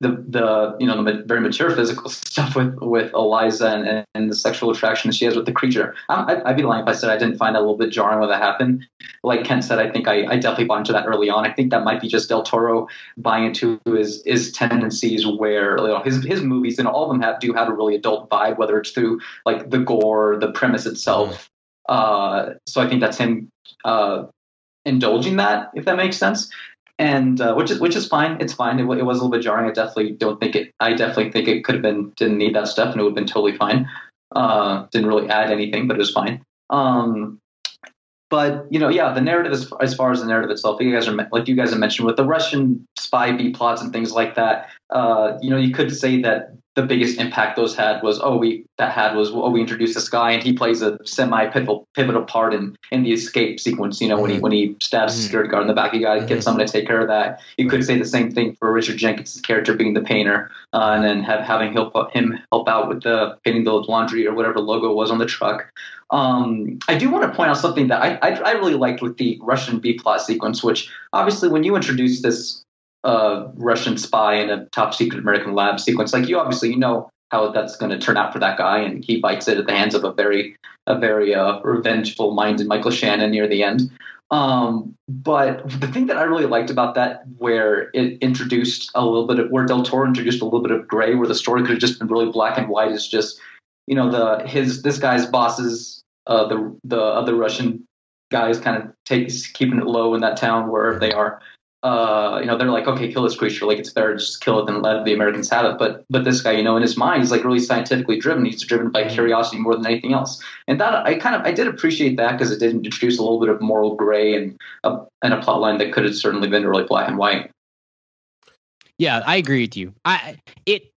The, the you know the very mature physical stuff with with Eliza and, and the sexual attraction that she has with the creature. I, I'd, I'd be lying if I said I didn't find that a little bit jarring when that happened like Ken said, I think I, I definitely bought into that early on. I think that might be just Del Toro buying into his his tendencies where you know his his movies and all of them have do have a really adult vibe, whether it's through like the gore, the premise itself. Uh, so I think that's him uh, indulging that, if that makes sense. And uh, which is which is fine. It's fine. It, it was a little bit jarring. I definitely don't think it. I definitely think it could have been didn't need that stuff, and it would have been totally fine. Uh, didn't really add anything, but it was fine. Um, but you know, yeah, the narrative as, as far as the narrative itself, you guys are like you guys have mentioned with the Russian spy B plots and things like that. Uh, you know, you could say that the biggest impact those had was oh we that had was oh we introduced this guy and he plays a semi pivotal pivotal part in in the escape sequence. You know, when he when he stabs the security guard in the back, you got to get someone to take care of that. You could say the same thing for Richard Jenkins' character being the painter, uh, and then have having help him help out with the painting the laundry or whatever logo was on the truck. Um, I do want to point out something that I, I, I really liked with the Russian B plot sequence, which obviously when you introduce this uh, Russian spy in a top secret American lab sequence, like you obviously you know how that's going to turn out for that guy, and he bites it at the hands of a very a very uh, revengeful minded Michael Shannon near the end. Um, but the thing that I really liked about that, where it introduced a little bit of, where Del Toro introduced a little bit of gray, where the story could have just been really black and white, is just, you know, the his this guy's bosses, uh, the the other Russian guys, kind of takes keeping it low in that town wherever they are. Uh, you know, they're like, okay, kill this creature. Like it's better to just kill it than let the Americans have it. But but this guy, you know, in his mind, he's like really scientifically driven. He's driven by curiosity more than anything else. And that I kind of I did appreciate that because it did introduce a little bit of moral gray and a, and a plot line that could have certainly been really black and white. Yeah, I agree with you. I it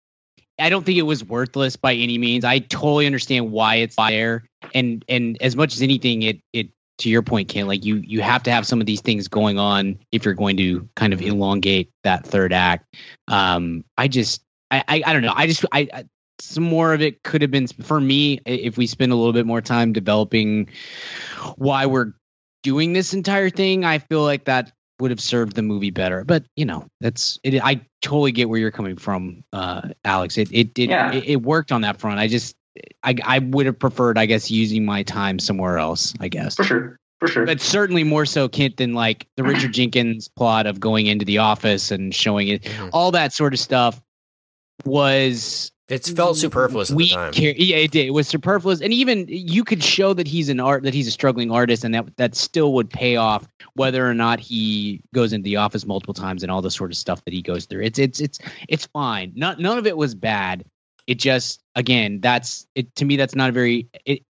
I don't think it was worthless by any means. I totally understand why it's there. And and as much as anything it it to your point, Ken, like you you have to have some of these things going on if you're going to kind of elongate that third act. Um I just I I, I don't know. I just I, I some more of it could have been for me if we spend a little bit more time developing why we're doing this entire thing. I feel like that would have served the movie better. But you know, that's it. I totally get where you're coming from, uh, Alex. It it it, Yeah. it it worked on that front. I just I I would have preferred, I guess, using my time somewhere else. I guess, For sure. For sure. but certainly more so, Kent, than like the Richard Jenkins plot of going into the office and showing it. Mhm. All that sort of stuff was It's felt superfluous at the time. char- yeah, it did. It was superfluous, and even you could show that he's an art that he's a struggling artist, and that that still would pay off whether or not he goes into the office multiple times and all the sort of stuff that he goes through. It's it's it's it's fine. Not none of it was bad. It just again, that's it to me. That's not a very it.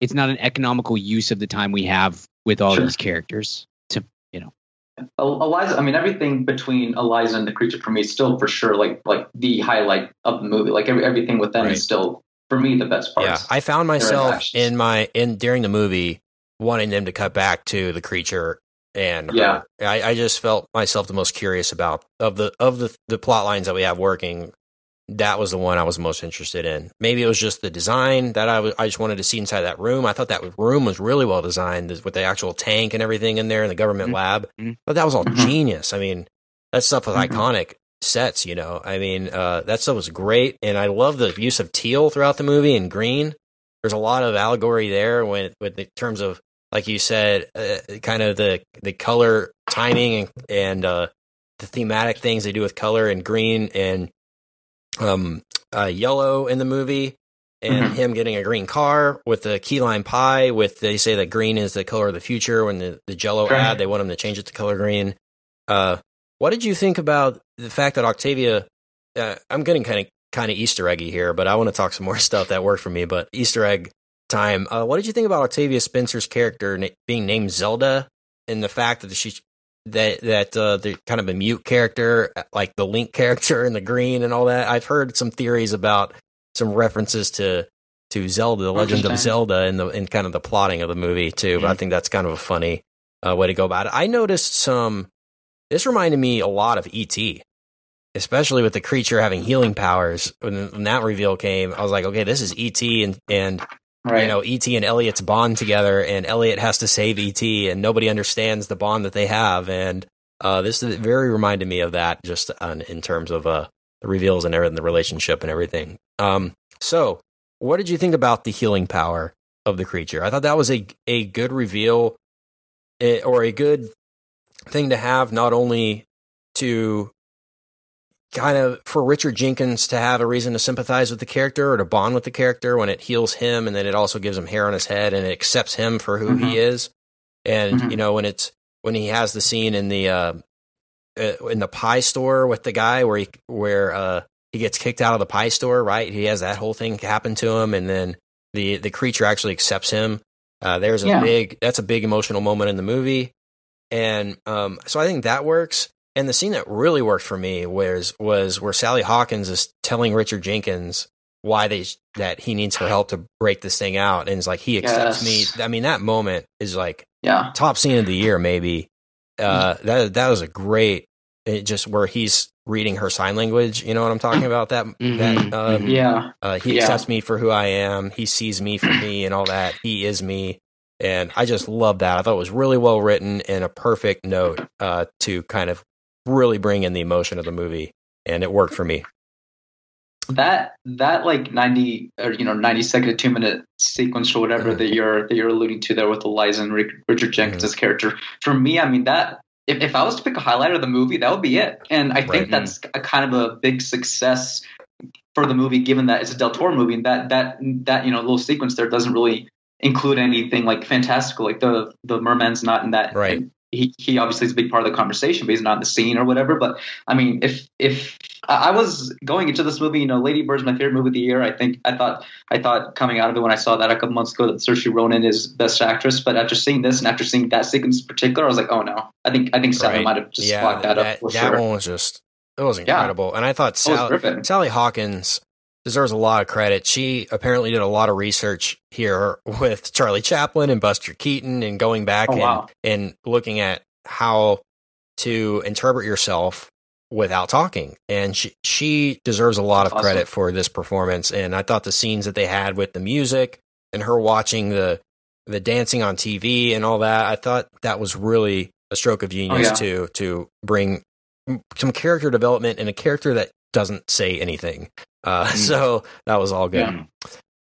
It's not an economical use of the time we have with all Sure. these characters. To you know, Eliza, I mean, everything between Eliza and the creature for me is still for sure like like the highlight of the movie. Like every, everything with them Right. is still for me the best part. Yeah, I found myself in my in during the movie wanting them to cut back to the creature and her. Yeah. I, I just felt myself the most curious about of the of the the plot lines that we have working. That was the one I was most interested in. Maybe it was just the design that I was. I just wanted to see inside that room. I thought that room was really well designed with the actual tank and everything in there in the government Mhm. lab. Mhm. But that was all Mhm. genius. I mean, that stuff was Mhm. iconic sets. You know, I mean, uh, that stuff was great, and I love the use of teal throughout the movie and green. There's a lot of allegory there when with the terms of like you said, uh, kind of the the color timing and and uh, the thematic things they do with color and green and um uh, yellow in the movie. And Mhm. him getting a green car with the key lime pie. With they say that green is the color of the future. When the the Jello ad, they want him to change it to color green. Uh, what did you think about the fact that Octavia? Uh, I'm getting kind of kind of Easter eggy here, but I want to talk some more stuff that worked for me. But Easter egg time. Uh, what did you think about Octavia Spencer's character na- being named Zelda and the fact that she that that uh, the kind of a mute character, like the Link character in the green and all that? I've heard some theories about some references to to Zelda, the Legend of Zelda, in the in kind of the plotting of the movie too. But I think that's kind of a funny uh, way to go about it. I noticed some. This reminded me a lot of ET, especially with the creature having healing powers. When, when that reveal came, I was like, okay, this is ET, and and Right. you know, ET and Elliott's bond together, and Elliott has to save ET, and nobody understands the bond that they have. And uh, this is- very reminded me of that, just on, in terms of uh, the reveals and everything, the relationship and everything. Um, so, what did you think about the healing power of the creature? I thought that was a a good reveal, eh, or a good thing to have, not only to kind of for Richard Jenkins to have a reason to sympathize with the character or to bond with the character when it heals him, and then it also gives him hair on his head and it accepts him for who he is. And Mhm. you know when it's when he has the scene in the uh, uh, in the pie store with the guy where he where uh, he gets kicked out of the pie store, right? He has that whole thing happen to him, and then the the creature actually accepts him. Uh, there's a Yeah. big that's a big emotional moment in the movie, and um, so I think that works. And the scene that really worked for me was was where Sally Hawkins is telling Richard Jenkins why they that he needs her help to break this thing out, and it's like he accepts Yes. me. I mean, that moment is like yeah. top scene of the year, maybe. Uh, that that was a great. It just where he's reading her sign language. You know what I'm talking about? That that Mhm, um, mhm. Yeah. uh, he Yeah. accepts me for who I am. He sees me for me and all that. He is me. And I just love that. I thought it was really well written and a perfect note uh, to kind of really bring in the emotion of the movie. And it worked for me. that that like 90 or you know 90 second to two minute sequence or whatever Mhm. that you're that you're alluding to there with Eliza and Richard Jenkins' character for me I mean that if, if I was to pick a highlight of the movie that would be it and I think Right. that's a kind of a big success for the movie given that it's a Del Toro movie and that that that you know little sequence there doesn't really include anything like fantastical like the the merman's not in that Right. He, he obviously is a big part of the conversation but he's not in the scene or whatever but I mean, if if I was going into this movie, you know, Lady Bird's my favorite movie of the year. I think I thought I thought coming out of it when I saw that a couple months ago that Saoirse Ronan is best actress. But after seeing this and after seeing that sequence in particular, I was like, oh no, I think I think Sally Right. might have just yeah, that, that, up for that sure. one was just, it was Yeah. incredible. And I thought Sally Hawkins deserves a lot of credit. She apparently did a lot of research here with Charlie Chaplin and Buster Keaton and going back Oh, and, wow. and looking at how to interpret yourself without talking. And she, she deserves a lot of Awesome. credit for this performance. And I thought the scenes that they had with the music and her watching the the dancing on TV and all that, I thought that was really a stroke of oh, genius yeah. to to bring some character development in a character that doesn't say anything. Uh, So that was all good. Yeah.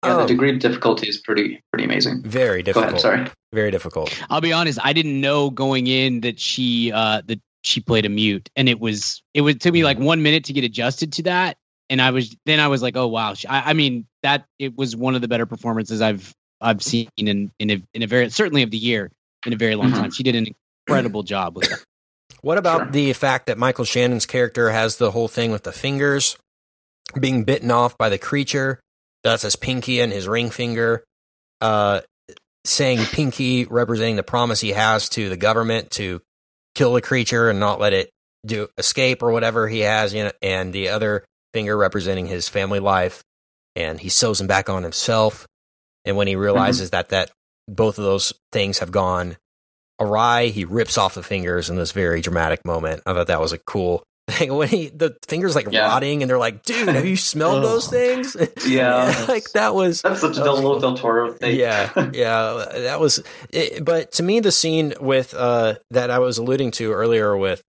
Yeah, the Um, degree of difficulty is pretty pretty amazing. very Go difficult. ahead, sorry. Very difficult. I'll be honest, I didn't know going in that she uh that she played a mute and it was it would took me like one minute to get adjusted to that and I was then I was like, oh wow. She, I, I mean that it was one of the better performances I've I've seen in in a in a very certainly of the year in a very long Mhm. time. She did an incredible job with that. What about Sure. the fact that Michael Shannon's character has the whole thing with the fingers being bitten off by the creature? That's his pinky and his ring finger. Uh, saying pinky representing the promise he has to the government to kill the creature and not let it do escape or whatever he has, you know, and the other finger representing his family life. And he sews them back on himself. And when he realizes that that both of those things have gone awry. He rips off the fingers in this very dramatic moment. I thought that was a cool thing. When he the fingers like Yeah. rotting and they're like, dude, have you smelled those things? Yeah. like that was That's such a that Del, was little. Del Toro thing. yeah, yeah, that was. It, but to me, the scene with uh, that I was alluding to earlier with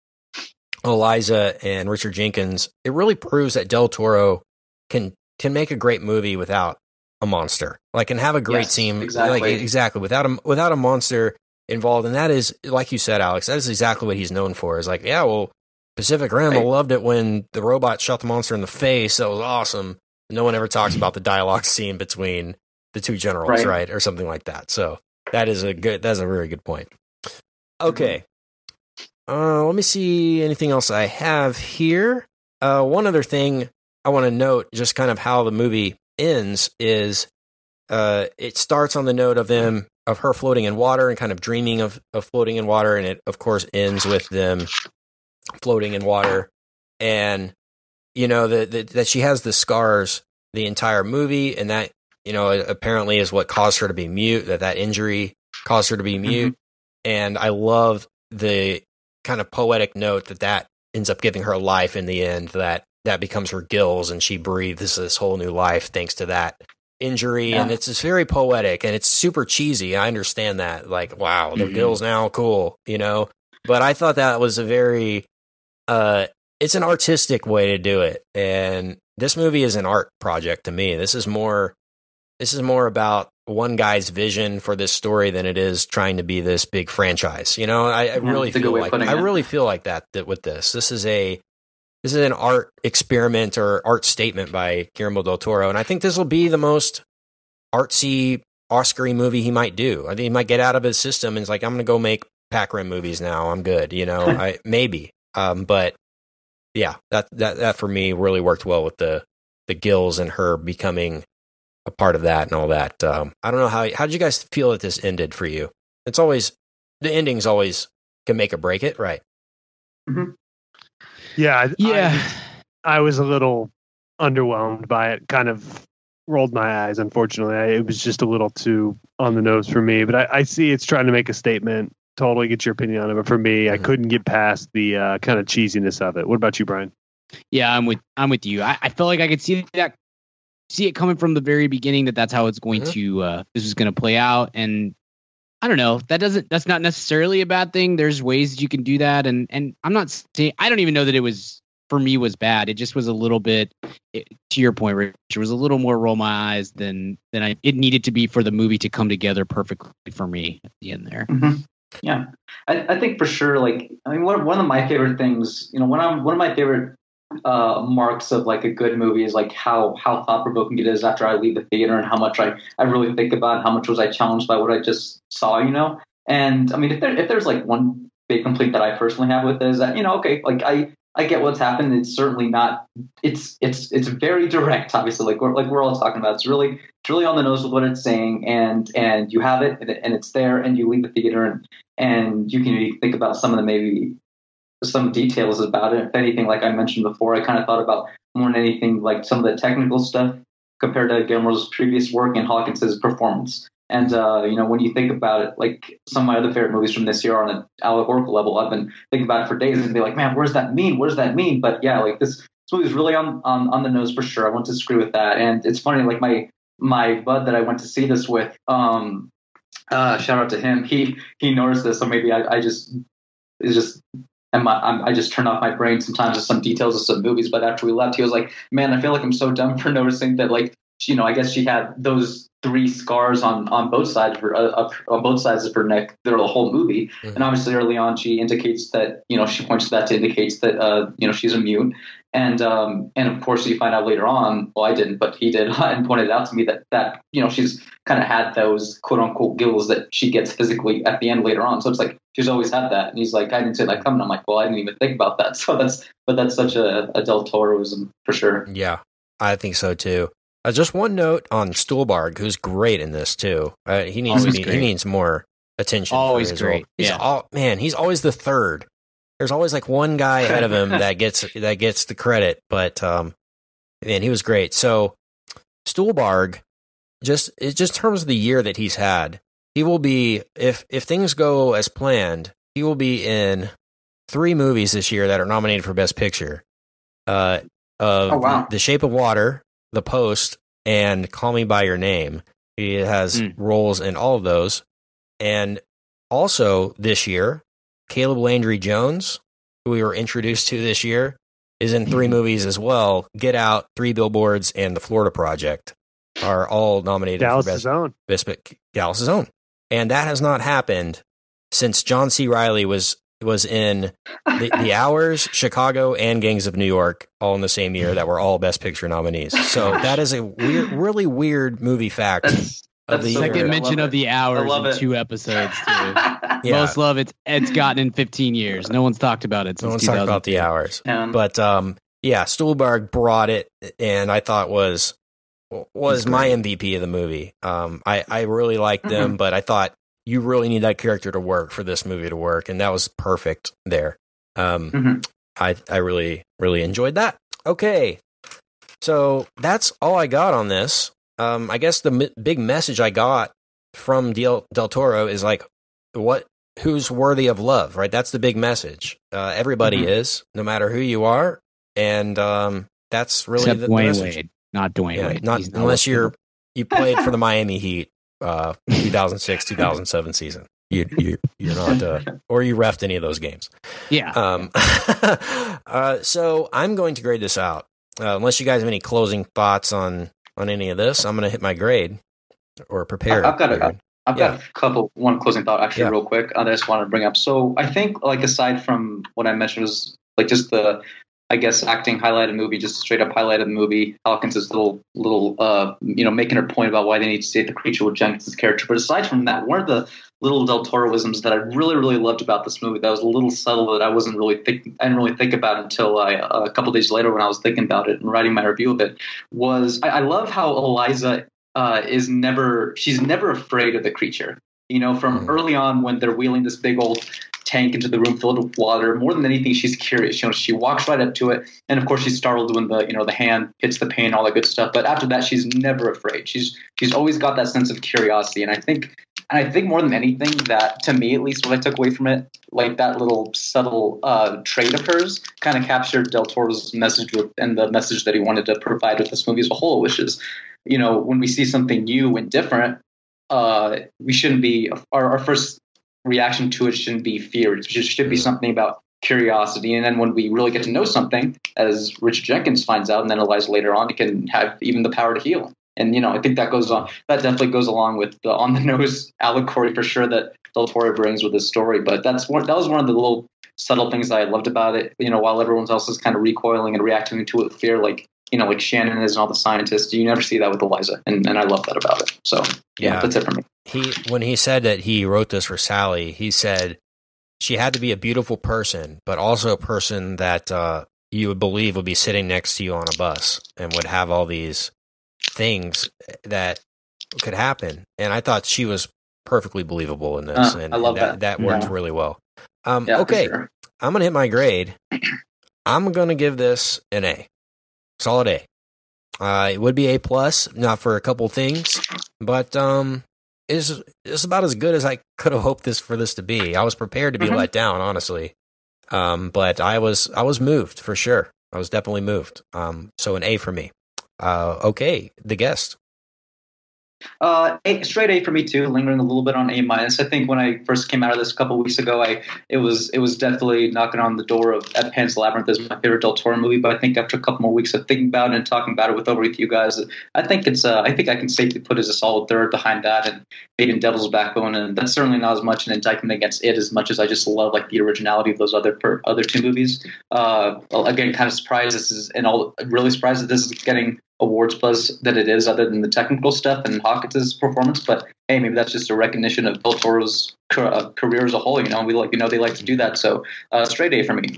Eliza and Richard Jenkins, it really proves that Del Toro can can make a great movie without a monster. Like, and have a great Yes, team. exactly. Like, exactly without a without a monster involved, and that is like you said, Alex. That is exactly what he's known for. Is like, yeah, well, Pacific Rim. Right. loved it when the robot shot the monster in the face. That was awesome. No one ever talks about the dialogue scene between the two generals, right. Right. or something like that. So that is a good. That's a very good point. Okay, uh, let me see anything else I have here. Uh, one other thing I want to note, just kind of how the movie ends, is uh, it starts on the note of them of her floating in water and kind of dreaming of, of floating in water, and it of course ends with them floating in water, and you know that that that she has the scars the entire movie, and that you know apparently is what caused her to be mute. That that injury caused her to be mm-hmm. mute, and I love the kind of poetic note that that ends up giving her life in the end. That that becomes her gills, and she breathes this whole new life thanks to that injury and it's just very poetic and it's super cheesy i understand that like wow their Mhm. gills now cool you know? But i thought that was a very uh it's an artistic way to do it and this movie is an art project to me. This is more this is more about one guy's vision for this story than it is trying to be this big franchise you know? I, I Yeah, really that's a good feel like i it. really feel like that, that with this. This is a this is an art experiment or art statement by Guillermo del Toro, and I think this will be the most artsy Oscar movie he might do. I think he might get out of his system and is like, I'm going to go make Pac Rim movies now. I'm good, you know. I maybe, um, but yeah, that that that for me really worked well with the the gills and her becoming a part of that and all that. Um, I don't know how how did you guys feel that this ended for you? It's always the endings always can make or break it, right? Yeah, I- Yeah. I, I was a little underwhelmed by it. Kind of rolled my eyes. Unfortunately, I, it was just a little too on the nose for me. But I, I see it's trying to make a statement. Totally get your opinion on it. But for me, I Mhm. couldn't get past the uh, kind of cheesiness of it. What about you, Brian? Yeah, I'm with I'm with you. I, I felt like I could see that see it coming from the very beginning that that's how it's going Mhm. to uh this is going to play out and I don't know. That doesn't that's not necessarily a bad thing. There's ways you can do that and and I'm not saying I don't even know that it was for me was bad. It just was a little bit it, to your point Rich, it was a little more roll my eyes than than I it needed to be for the movie to come together perfectly for me at the end there. Mhm. Yeah, I, I think for sure. Like, I mean, one one of my favorite things, you know, one of one of my favorite uh, marks of like a good movie is like how how thought provoking it is after I leave the theater and how much I I really think about how much was I challenged by what I just saw, you know. And I mean, if there if there's like one big complaint that I personally have with it is that you know, okay, like I I get what's happened. It's certainly not. It's it's it's very direct. Obviously, like we're like we're all talking about. It's really it's really on the nose with what it's saying, and and you have it, and, it's there, and you leave the theater, and and you can think about some of the maybe some details about it. If anything, like I mentioned before, I kind of thought about more than anything like some of the technical stuff compared to Guillermo's previous work and Hawkins's performance. And uh, you know, when you think about it, like some of my other favorite movies from this year on an allegorical level, I've been thinking about it for days and be like, man, what does that mean? What does that mean? But yeah, like this, this movie is really on, on on the nose for sure. I won't disagree with that. And it's funny, like my my bud that I went to see this with, um, uh, shout out to him. He he noticed this, so maybe I, I just it's just and my, I'm, I just turn off my brain sometimes with some details of some movies. But after we left, he was like, "Man, I feel like I'm so dumb for noticing that." Like, you know, I guess she had those three scars on on both sides of her uh, on both sides of her neck through the whole movie. Mhm. And obviously, early on, she indicates that you know she points to that to indicates that uh, you know she's a mute. And um, and of course, you find out later on. Well, I didn't, but he did, and pointed out to me that that you know she's kind of had those quote unquote gills that she gets physically at the end later on. So it's like she's always had that. And he's like, I didn't see that coming. I'm like, well, I didn't even think about that. So that's but that's such a, a Del Toroism for sure. Yeah, I think so too. Uh, just one note on Stuhlbarg, who's great in this too. Uh, he needs Always he, he needs more attention. for Always his role. great, He's yeah. all man. He's always the third. There's always like one guy ahead of him that gets that gets the credit. But um, man, he was great. So Stuhlbarg, just it just in terms of the year that he's had, he will be if if things go as planned, he will be in three movies this year that are nominated for Best Picture. Uh, of Oh, wow. The Shape of Water, The Post, and Call Me by Your Name. He has Mm. roles in all of those, and also this year, Caleb Landry Jones, who we were introduced to this year, is in three movies as well. Get Out, Three Billboards, and The Florida Project are all nominated for Best own. Best Pic- Dallas' own, and that has not happened since John C. Reilly was was in the, the Hours, Chicago, and Gangs of New York all in the same year that were all Best Picture nominees. So that is a weird, really weird movie fact. That's the so. Second weird. Mention of the hours in it. two episodes too. Yeah. Most love it's it's gotten in 15 years. No one's talked about it since No one's talking about the Hours. Um, But um, yeah, Stuhlbarg brought it, and I thought was was my. MVP of the movie. Um, I I really liked him, but I thought you really need that character to work for this movie to work, and that was perfect there. Um, Mhm. I I really really enjoyed that. Okay, so that's all I got on this. Um, I guess the m- big message I got from Del, Del Toro is like, what? Who's worthy of love? Right. That's the big message. Uh, everybody Mhm. is, no matter who you are, and um, that's really Except the, the Dwayne message. Wade, not Dwayne Yeah, Wade. not He's unless listed. you're you played for the Miami Heat, uh, 2006 2007 season. You you you're not, uh, or you refed any of those games. yeah. Um, uh, so I'm going to grade this out. Uh, unless you guys have any closing thoughts on on any of this, I'm going to hit my grade or prepare. I've got a-. I've got a couple, one closing thought actually, Yeah. real quick. I just wanted to bring up. So I think, like, aside from what I mentioned, was like just the, I guess, acting highlighted movie, just straight up highlighted the movie. Hawkins' is little, little, uh, you know, making her point about why they need to save the creature with Jenkins' character. But aside from that, one of the little Del Toroisms that I really, really loved about this movie that was a little subtle that I wasn't really think, I didn't really think about until I, uh, a couple days later when I was thinking about it and writing my review of it was I, I love how Eliza uh, is never she's never afraid of the creature. You know, from Mhm. early on when they're wheeling this big old tank into the room filled with water, more than anything, she's curious. You know, she walks right up to it, and of course, she's startled when the you know the hand hits the pane, all that good stuff. But after that, she's never afraid. She's she's always got that sense of curiosity, and I think. And I think more than anything, that to me at least, what I took away from it, like that little subtle uh, trait of hers, kind of captured Del Toro's message with, and the message that he wanted to provide with this movie as a whole, which is, you know, when we see something new and different, uh, we shouldn't be our, our first reaction to it shouldn't be fear. It should, should be Mhm. something about curiosity. And then when we really get to know something, as Richard Jenkins finds out, and then Elisa later on, it can have even the power to heal. And you know, I think that goes on. That definitely goes along with the on the nose allegory for sure that Del Toro brings with his story. But that's one. That was one of the little subtle things I loved about it. You know, while everyone else is kind of recoiling and reacting to it with fear, like you know, like Shannon is and all the scientists, you never see that with Elisa, and, and I love that about it. So yeah, Yeah. that's it for me. He when he said that he wrote this for Sally, he said she had to be a beautiful person, but also a person that uh, you would believe would be sitting next to you on a bus and would have all these things that could happen. And I thought she was perfectly believable in this, Uh, and, I love and that. that. worked Yeah. really well. Um, Yeah, okay, sure. I'm gonna hit my grade. I'm gonna give this an A, solid A. Uh, it would be A plus, not for a couple things, but um, is is about as good as I could have hoped this for this to be. I was prepared to be Mhm. let down, honestly, um, but I was I was moved for sure. I was definitely moved. Um, so an A for me. Uh, okay, the guest. Uh, a, straight A for me too. Lingering a little bit on A minus. I think when I first came out of this a couple weeks ago, I it was it was definitely knocking on the door of Pan's Labyrinth as my favorite Del Toro movie. But I think after a couple more weeks of thinking about it and talking about it with over with you guys, I think it's uh, I think I can safely put as a solid third behind that and and Devil's Backbone. And that's certainly not as much an indictment against it as much as I just love like the originality of those other per, other two movies. Uh, again, kind of surprised this is and all really surprised that this is getting awards buzz that it is, other than the technical stuff and Hawkins' performance. But hey, maybe that's just a recognition of Del Toro's ca- uh, career as a whole. You know, we like you know they like to do that. So uh, straight A for me.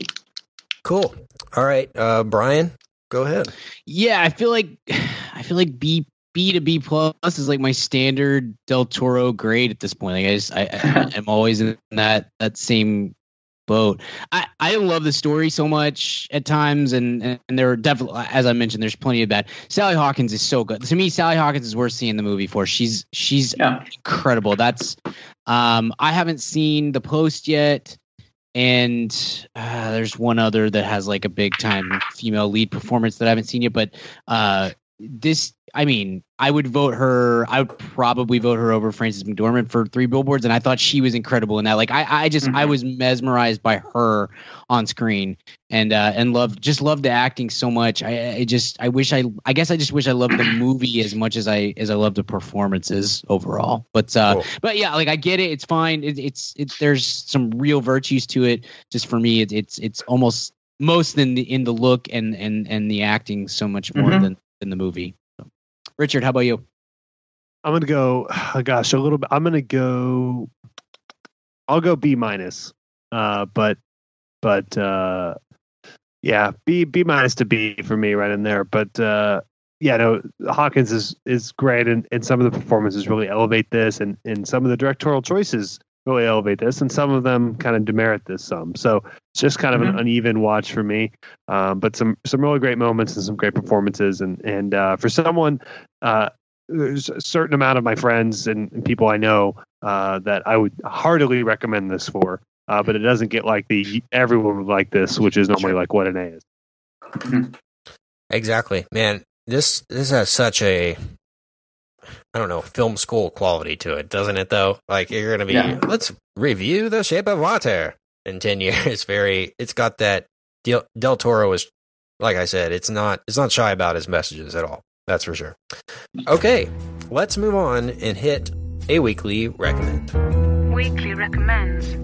Cool. All right, uh, Brian, go ahead. Yeah, I feel like I feel like B B to B plus is like my standard Del Toro grade at this point. Like I just I, I I'm always in that that same boat. I I love the story so much at times, and and there are definitely as I mentioned, there's plenty of bad. Sally Hawkins is so good to me. Sally Hawkins is worth seeing the movie for. She's she's Yeah. incredible. That's um I haven't seen the post yet. And uh, there's one other that has like a big time female lead performance that I haven't seen yet. But uh, this, I mean, I would vote her. I would probably vote her over Frances McDormand for Three Billboards, and I thought she was incredible in that. Like, I, I just, I Mhm. was mesmerized by her on screen, and uh, and loved, just loved the acting so much. I, I just, I wish I, I guess I just wish I loved the movie as much as I, as I loved the performances overall. But, uh, Cool. but yeah, like I get it. It's fine. It, it's, it, there's some real virtues to it. Just for me, it, it's, it's almost most in the in the look and and and the acting so much more Mhm. than than the movie. So. Richard, how about you? I'm gonna go. Oh gosh, a little bit. I'm gonna go. I'll go B minus. Uh, but but uh, yeah, B B minus to B for me right in there. But uh, yeah, no, Hawkins is is great, and, and some of the performances really elevate this, and and some of the directorial choices really elevate this, and some of them kind of demerit this some. So it's just kind of an uneven watch for me, um, but some some really great moments and some great performances, and and uh, for someone. Uh, there's a certain amount of my friends and, and people I know uh, that I would heartily recommend this for, uh, but it doesn't get like the everyone would like this, which is normally like what an A is. Exactly, man. This this has such a I don't know film school quality to it, doesn't it? Though, like you're gonna be Yeah. let's review The Shape of Water in ten years. Very, it's got that Del, Del Toro is like I said, it's not it's not shy about his messages at all. That's for sure. Okay, let's move on and hit a weekly recommend. Weekly recommends.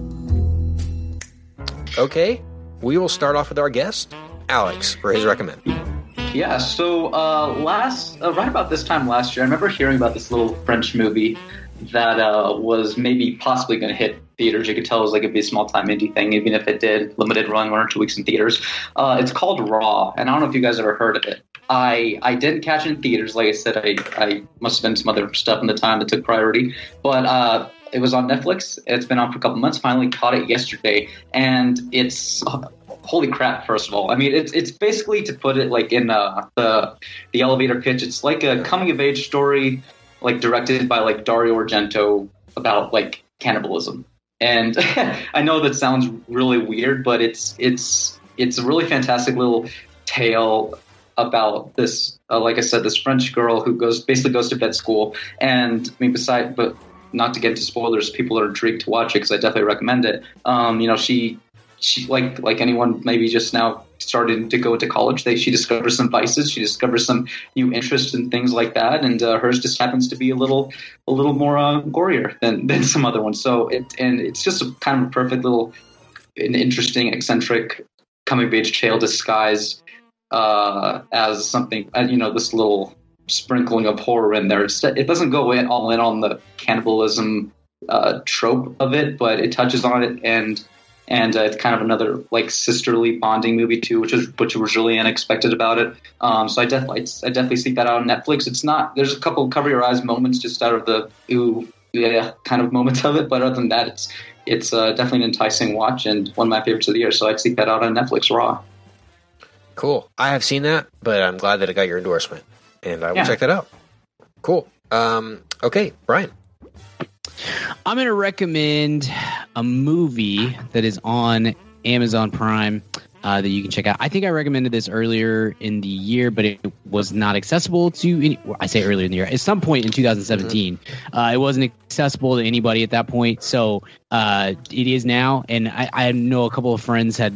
Okay, we will start off with our guest, Alex, for his recommend. Yeah, so uh, last uh, right about this time last year, I remember hearing about this little French movie that uh, was maybe possibly going to hit theaters. You could tell it was like it'd be a small time indie thing, even if it did limited run one or two weeks in theaters. Uh, it's called Raw, and I don't know if you guys ever heard of it. I I didn't catch it in theaters. Like I said, I I must have been some other stuff in the time that took priority, but. Uh, it was on Netflix. It's been on for a couple months. Finally caught it yesterday, and it's holy crap! First of all, I mean, it's it's basically to put it like in uh, the the elevator pitch. It's like a coming of age story, like directed by like Dario Argento about like cannibalism. And I know that sounds really weird, but it's it's it's a really fantastic little tale about this. Uh, like I said, this French girl who goes basically goes to vet school, and I mean, beside but not to get into spoilers, people are intrigued to watch it because I definitely recommend it. Um, you know, she she like like anyone maybe just now started to go to college they she discovers some vices she discovers some new interests and things like that and uh, hers just happens to be a little a little more uh, gorier than than some other ones. So it and it's just a kind of a perfect little an interesting eccentric coming of age tale disguised uh, as something uh, you know this little sprinkling of horror in there. It's, it doesn't go in all in on the cannibalism uh, trope of it but it touches on it and and uh, it's kind of another like sisterly bonding movie too, which is which was really unexpected about it. Um, so I definitely I definitely seek that out on Netflix. It's not there's a couple cover your eyes moments just out of the ooh yeah kind of moments of it, but other than that, it's it's uh, definitely an enticing watch and one of my favorites of the year. So I'd seek that out on Netflix Raw. Cool. I have seen that, but I'm glad that it got your endorsement, and I will Yeah. check that out. Cool. Um, okay, Brian. I'm going to recommend a movie that is on Amazon Prime uh, that you can check out. I think I recommended this earlier in the year, but it was not accessible to any. well, I say earlier in the year. At some point in 2017, uh, it wasn't accessible to anybody at that point. So uh, it is now, and I, I know a couple of friends had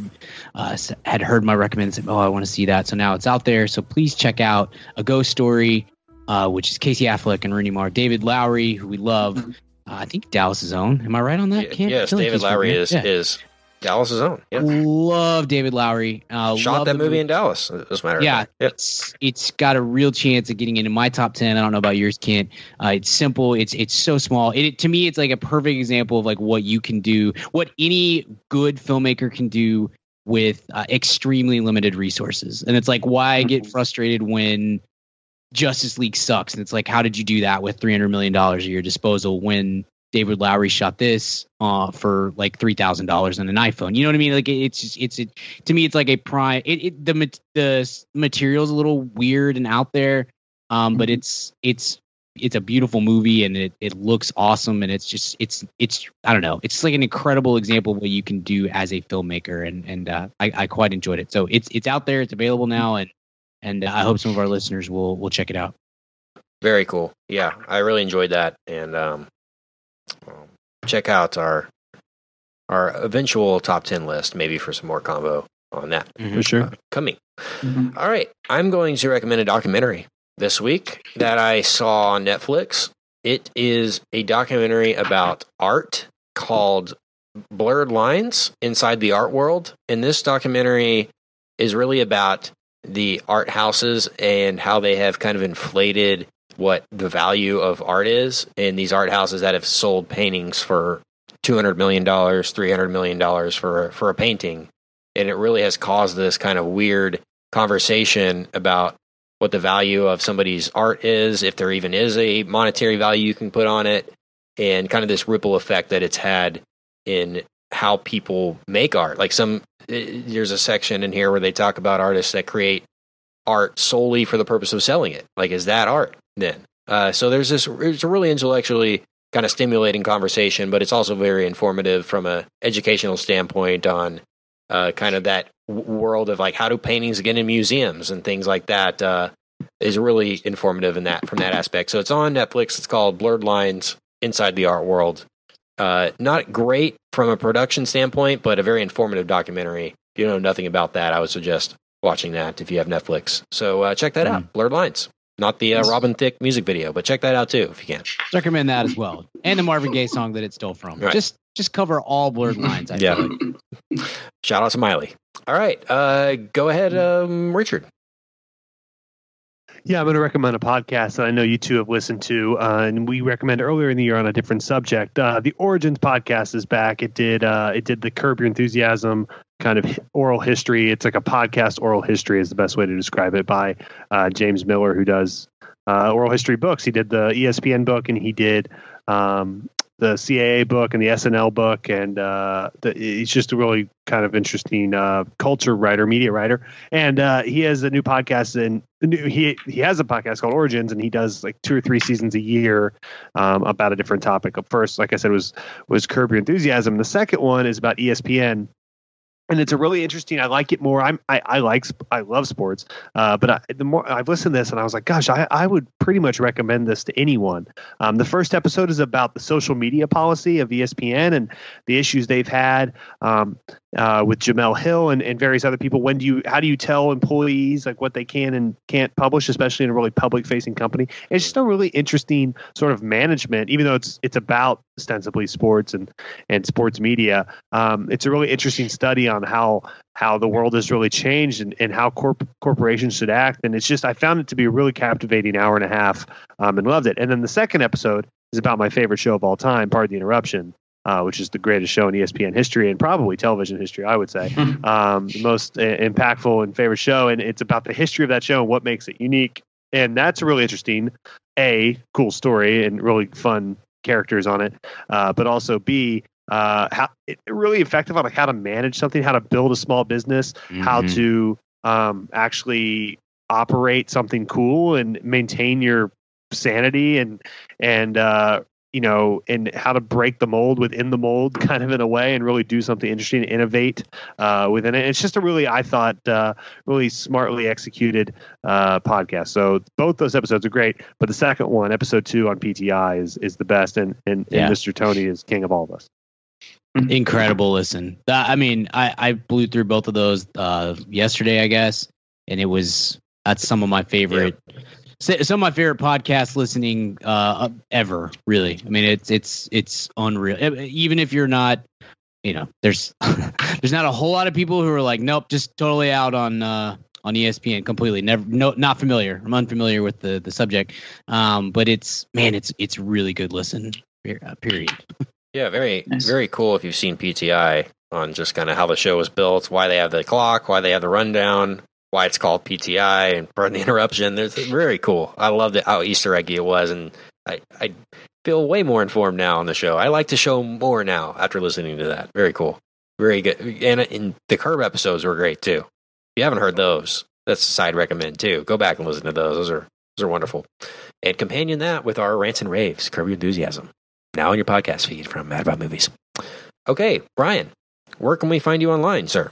uh, had heard my recommendation. Oh, I want to see that. So now it's out there. So please check out a ghost story. Uh, which is Casey Affleck and Rooney Mara, David Lowery, who we love. Uh, I think Dallas's own. Am I right on that? Can't- yes, David Lowery is Yeah. is Dallas's own. Yeah. Love David Lowery. Uh, Shot love that the movie in Dallas. As a matter Yeah. Yeah. it's it's got a real chance of getting into my top ten. I don't know about yours, Kent. Uh, it's simple. It's it's so small. It, to me, it's like a perfect example of like what you can do, what any good filmmaker can do with uh, extremely limited resources. And it's like why I get frustrated when Justice League sucks, and it's like how did you do that with three hundred million dollars at your disposal when David Lowery shot this uh, for like three thousand dollars on an iPhone. You know what I mean? Like it's just, it's it, to me, it's like a prime. It, it the the material's a little weird and out there, um, but it's it's it's a beautiful movie and it, it looks awesome and it's just it's it's I don't know. It's like an incredible example of what you can do as a filmmaker and and uh, I, I quite enjoyed it. So it's it's out there. It's available now and and I hope some of our listeners will will check it out. Very cool. Yeah, I really enjoyed that, and um, um, check out our our eventual top ten list, maybe for some more combo on that For sure. uh, coming. Mhm. All right, I'm going to recommend a documentary this week that I saw on Netflix. It is a documentary about art called Blurred Lines Inside the Art World. And this documentary is really about the art houses and how they have kind of inflated what the value of art is. And these art houses that have sold paintings for $200 million, $300 million for, for a painting. And it really has caused this kind of weird conversation about what the value of somebody's art is, if there even is a monetary value you can put on it, and kind of this ripple effect that it's had in how people make art. Like some, there's a section in here where they talk about artists that create art solely for the purpose of selling it. Like, is that art then? Uh, so there's this, it's a really intellectually kind of stimulating conversation, but it's also very informative from a educational standpoint on uh, kind of that world of like how do paintings get in museums and things like that. Uh, is really informative in that from that aspect. So it's on Netflix. It's called Blurred Lines Inside the Art World. Uh, not great from a production standpoint, but a very informative documentary. If you know nothing about that, I would suggest watching that if you have Netflix. So uh, check that Mm. out. Blurred Lines. Not the uh, Robin Thicke music video, but check that out too if you can. Recommend that as well, and the Marvin Gaye song that it stole from. Right. Just just cover all blurred lines. I Yeah. like. Shout out to Miley. All right, uh, go ahead, um, Richard. Yeah, I'm going to recommend a podcast that I know you two have listened to, uh, and we recommended earlier in the year on a different subject. Uh, the Origins podcast is back. It did uh, it did the Curb Your Enthusiasm kind of oral history. It's like a podcast oral history is the best way to describe it by uh, James Miller, who does uh, oral history books. He did the ESPN book, and he did um, the CAA book and the SNL book, and uh, the, he's just a really kind of interesting uh, culture writer, media writer. And uh, he has a new podcast, and he he has a podcast called Origins, and he does like two or three seasons a year um, about a different topic. First, like I said, was was Curb Your Enthusiasm. The second one is about ESPN. And it's a really interesting. I like it more. I'm. I, I like. I love sports. Uh, but I, the more I've listened to this, and I was like, gosh, I, I would pretty much recommend this to anyone. Um, the first episode is about the social media policy of ESPN and the issues they've had um, uh, with Jemele Hill and, and various other people. When do you? How do you tell employees like what they can and can't publish, especially in a really public-facing company? It's just a really interesting sort of management, even though it's it's about ostensibly sports and and sports media. Um, it's a really interesting study on how how the world has really changed and, and how corp- corporations should act. And it's just I found it to be a really captivating hour and a half um, and loved it. And then the second episode is about my favorite show of all time, Pardon the Interruption. Uh, which is the greatest show in ESPN history and probably television history, I would say. um, the most uh, impactful and favorite show. And it's about the history of that show and what makes it unique. And that's really interesting. A, cool story and really fun characters on it. Uh, but also B, uh, how it, really effective on like how to manage something, how to build a small business, how Mhm. to um, actually operate something cool and maintain your sanity and and uh, you know and how to break the mold within the mold kind of in a way and really do something interesting and innovate uh, within it. It's just a really i thought uh, really smartly executed uh, podcast. So both those episodes are great but the second one episode two on pti is is the best and and, Yeah. and mr tony is king of all of us. Incredible listen. That- i mean i i blew through both of those uh yesterday i guess and it was that's some of my favorite s- some of my favorite podcast listening uh ever really. I mean it's it's it's unreal. Even if you're not you know there's there's not a whole lot of people who are like nope just totally out on uh on espn completely. Never no not familiar. I'm unfamiliar with the the subject. Um but it's man it's it's really good listen uh, period. Yeah, very Nice. very cool if you've seen PTI on just kind of how the show was built, why they have the clock, why they have the rundown, why it's called PTI, and pardon the interruption. There's very cool. I loved it how Easter eggy it was, and I I feel way more informed now on the show. I like the show more now after listening to that. Very cool, very good, and, and the Curb episodes were great too. If you haven't heard those, that's a side recommend too. Go back and listen to those. Those are those are wonderful. And companion that with our rants and raves, Curb Your Enthusiasm now in your podcast feed from Mad About Movies. Okay, Brian, where can we find you online, sir?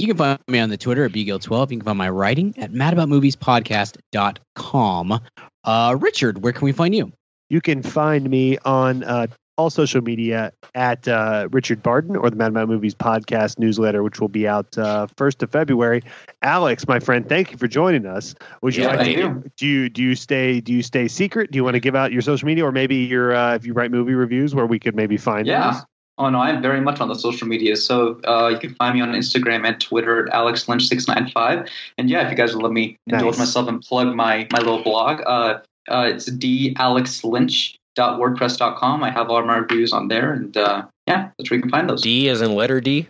You can find me on the Twitter at bgill12. You can find my writing at madaboutmoviespodcast.com. Uh, Richard, where can we find you? You can find me on uh, all social media at uh, Richard Barton or the Mad About Movies podcast newsletter, which will be out uh, first of February. Alex, my friend, thank you for joining us. Would you Yeah, like to you. do you do you stay do you stay secret? Do you want to give out your social media or maybe your uh, if you write movie reviews where we could maybe find Yeah. those? Oh no, I'm very much on the social media. So uh, you can find me on Instagram and Twitter at AlexLynch695. And yeah, if you guys would let me indulge myself and plug my my little blog, uh, uh, it's dalexlynch.wordpress.com. I have all my reviews on there, and uh, yeah, that's where you can find those. D as in letter D.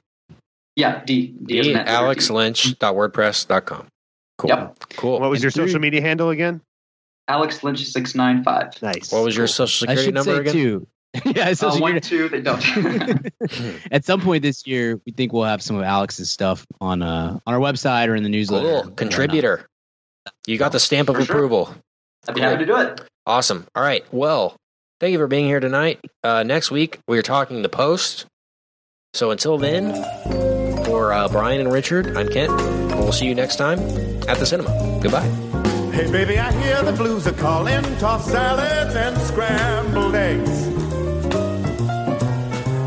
yeah, D D, as D in Edward, alexlynch.wordpress.com. Cool. Yep. Cool. What was And your three- social media handle again? Alex Lynch six nine five. Nice. What was your social security should number say again? too. yeah, social Uh, one security. two. They don't. At some point this year, we think we'll have some of Alex's stuff on uh on our website or in the newsletter. Cool. Contributor. You got the stamp of For sure. approval. I'd be happy to do it. Awesome. All right. Well, thank you for being here tonight. Uh, next week, we're talking the post. So until then, for uh, Brian and Richard, I'm Kent. We'll see you next time at the cinema. Goodbye. Hey, baby, I hear the blues are calling. Tossed salads and scrambled eggs.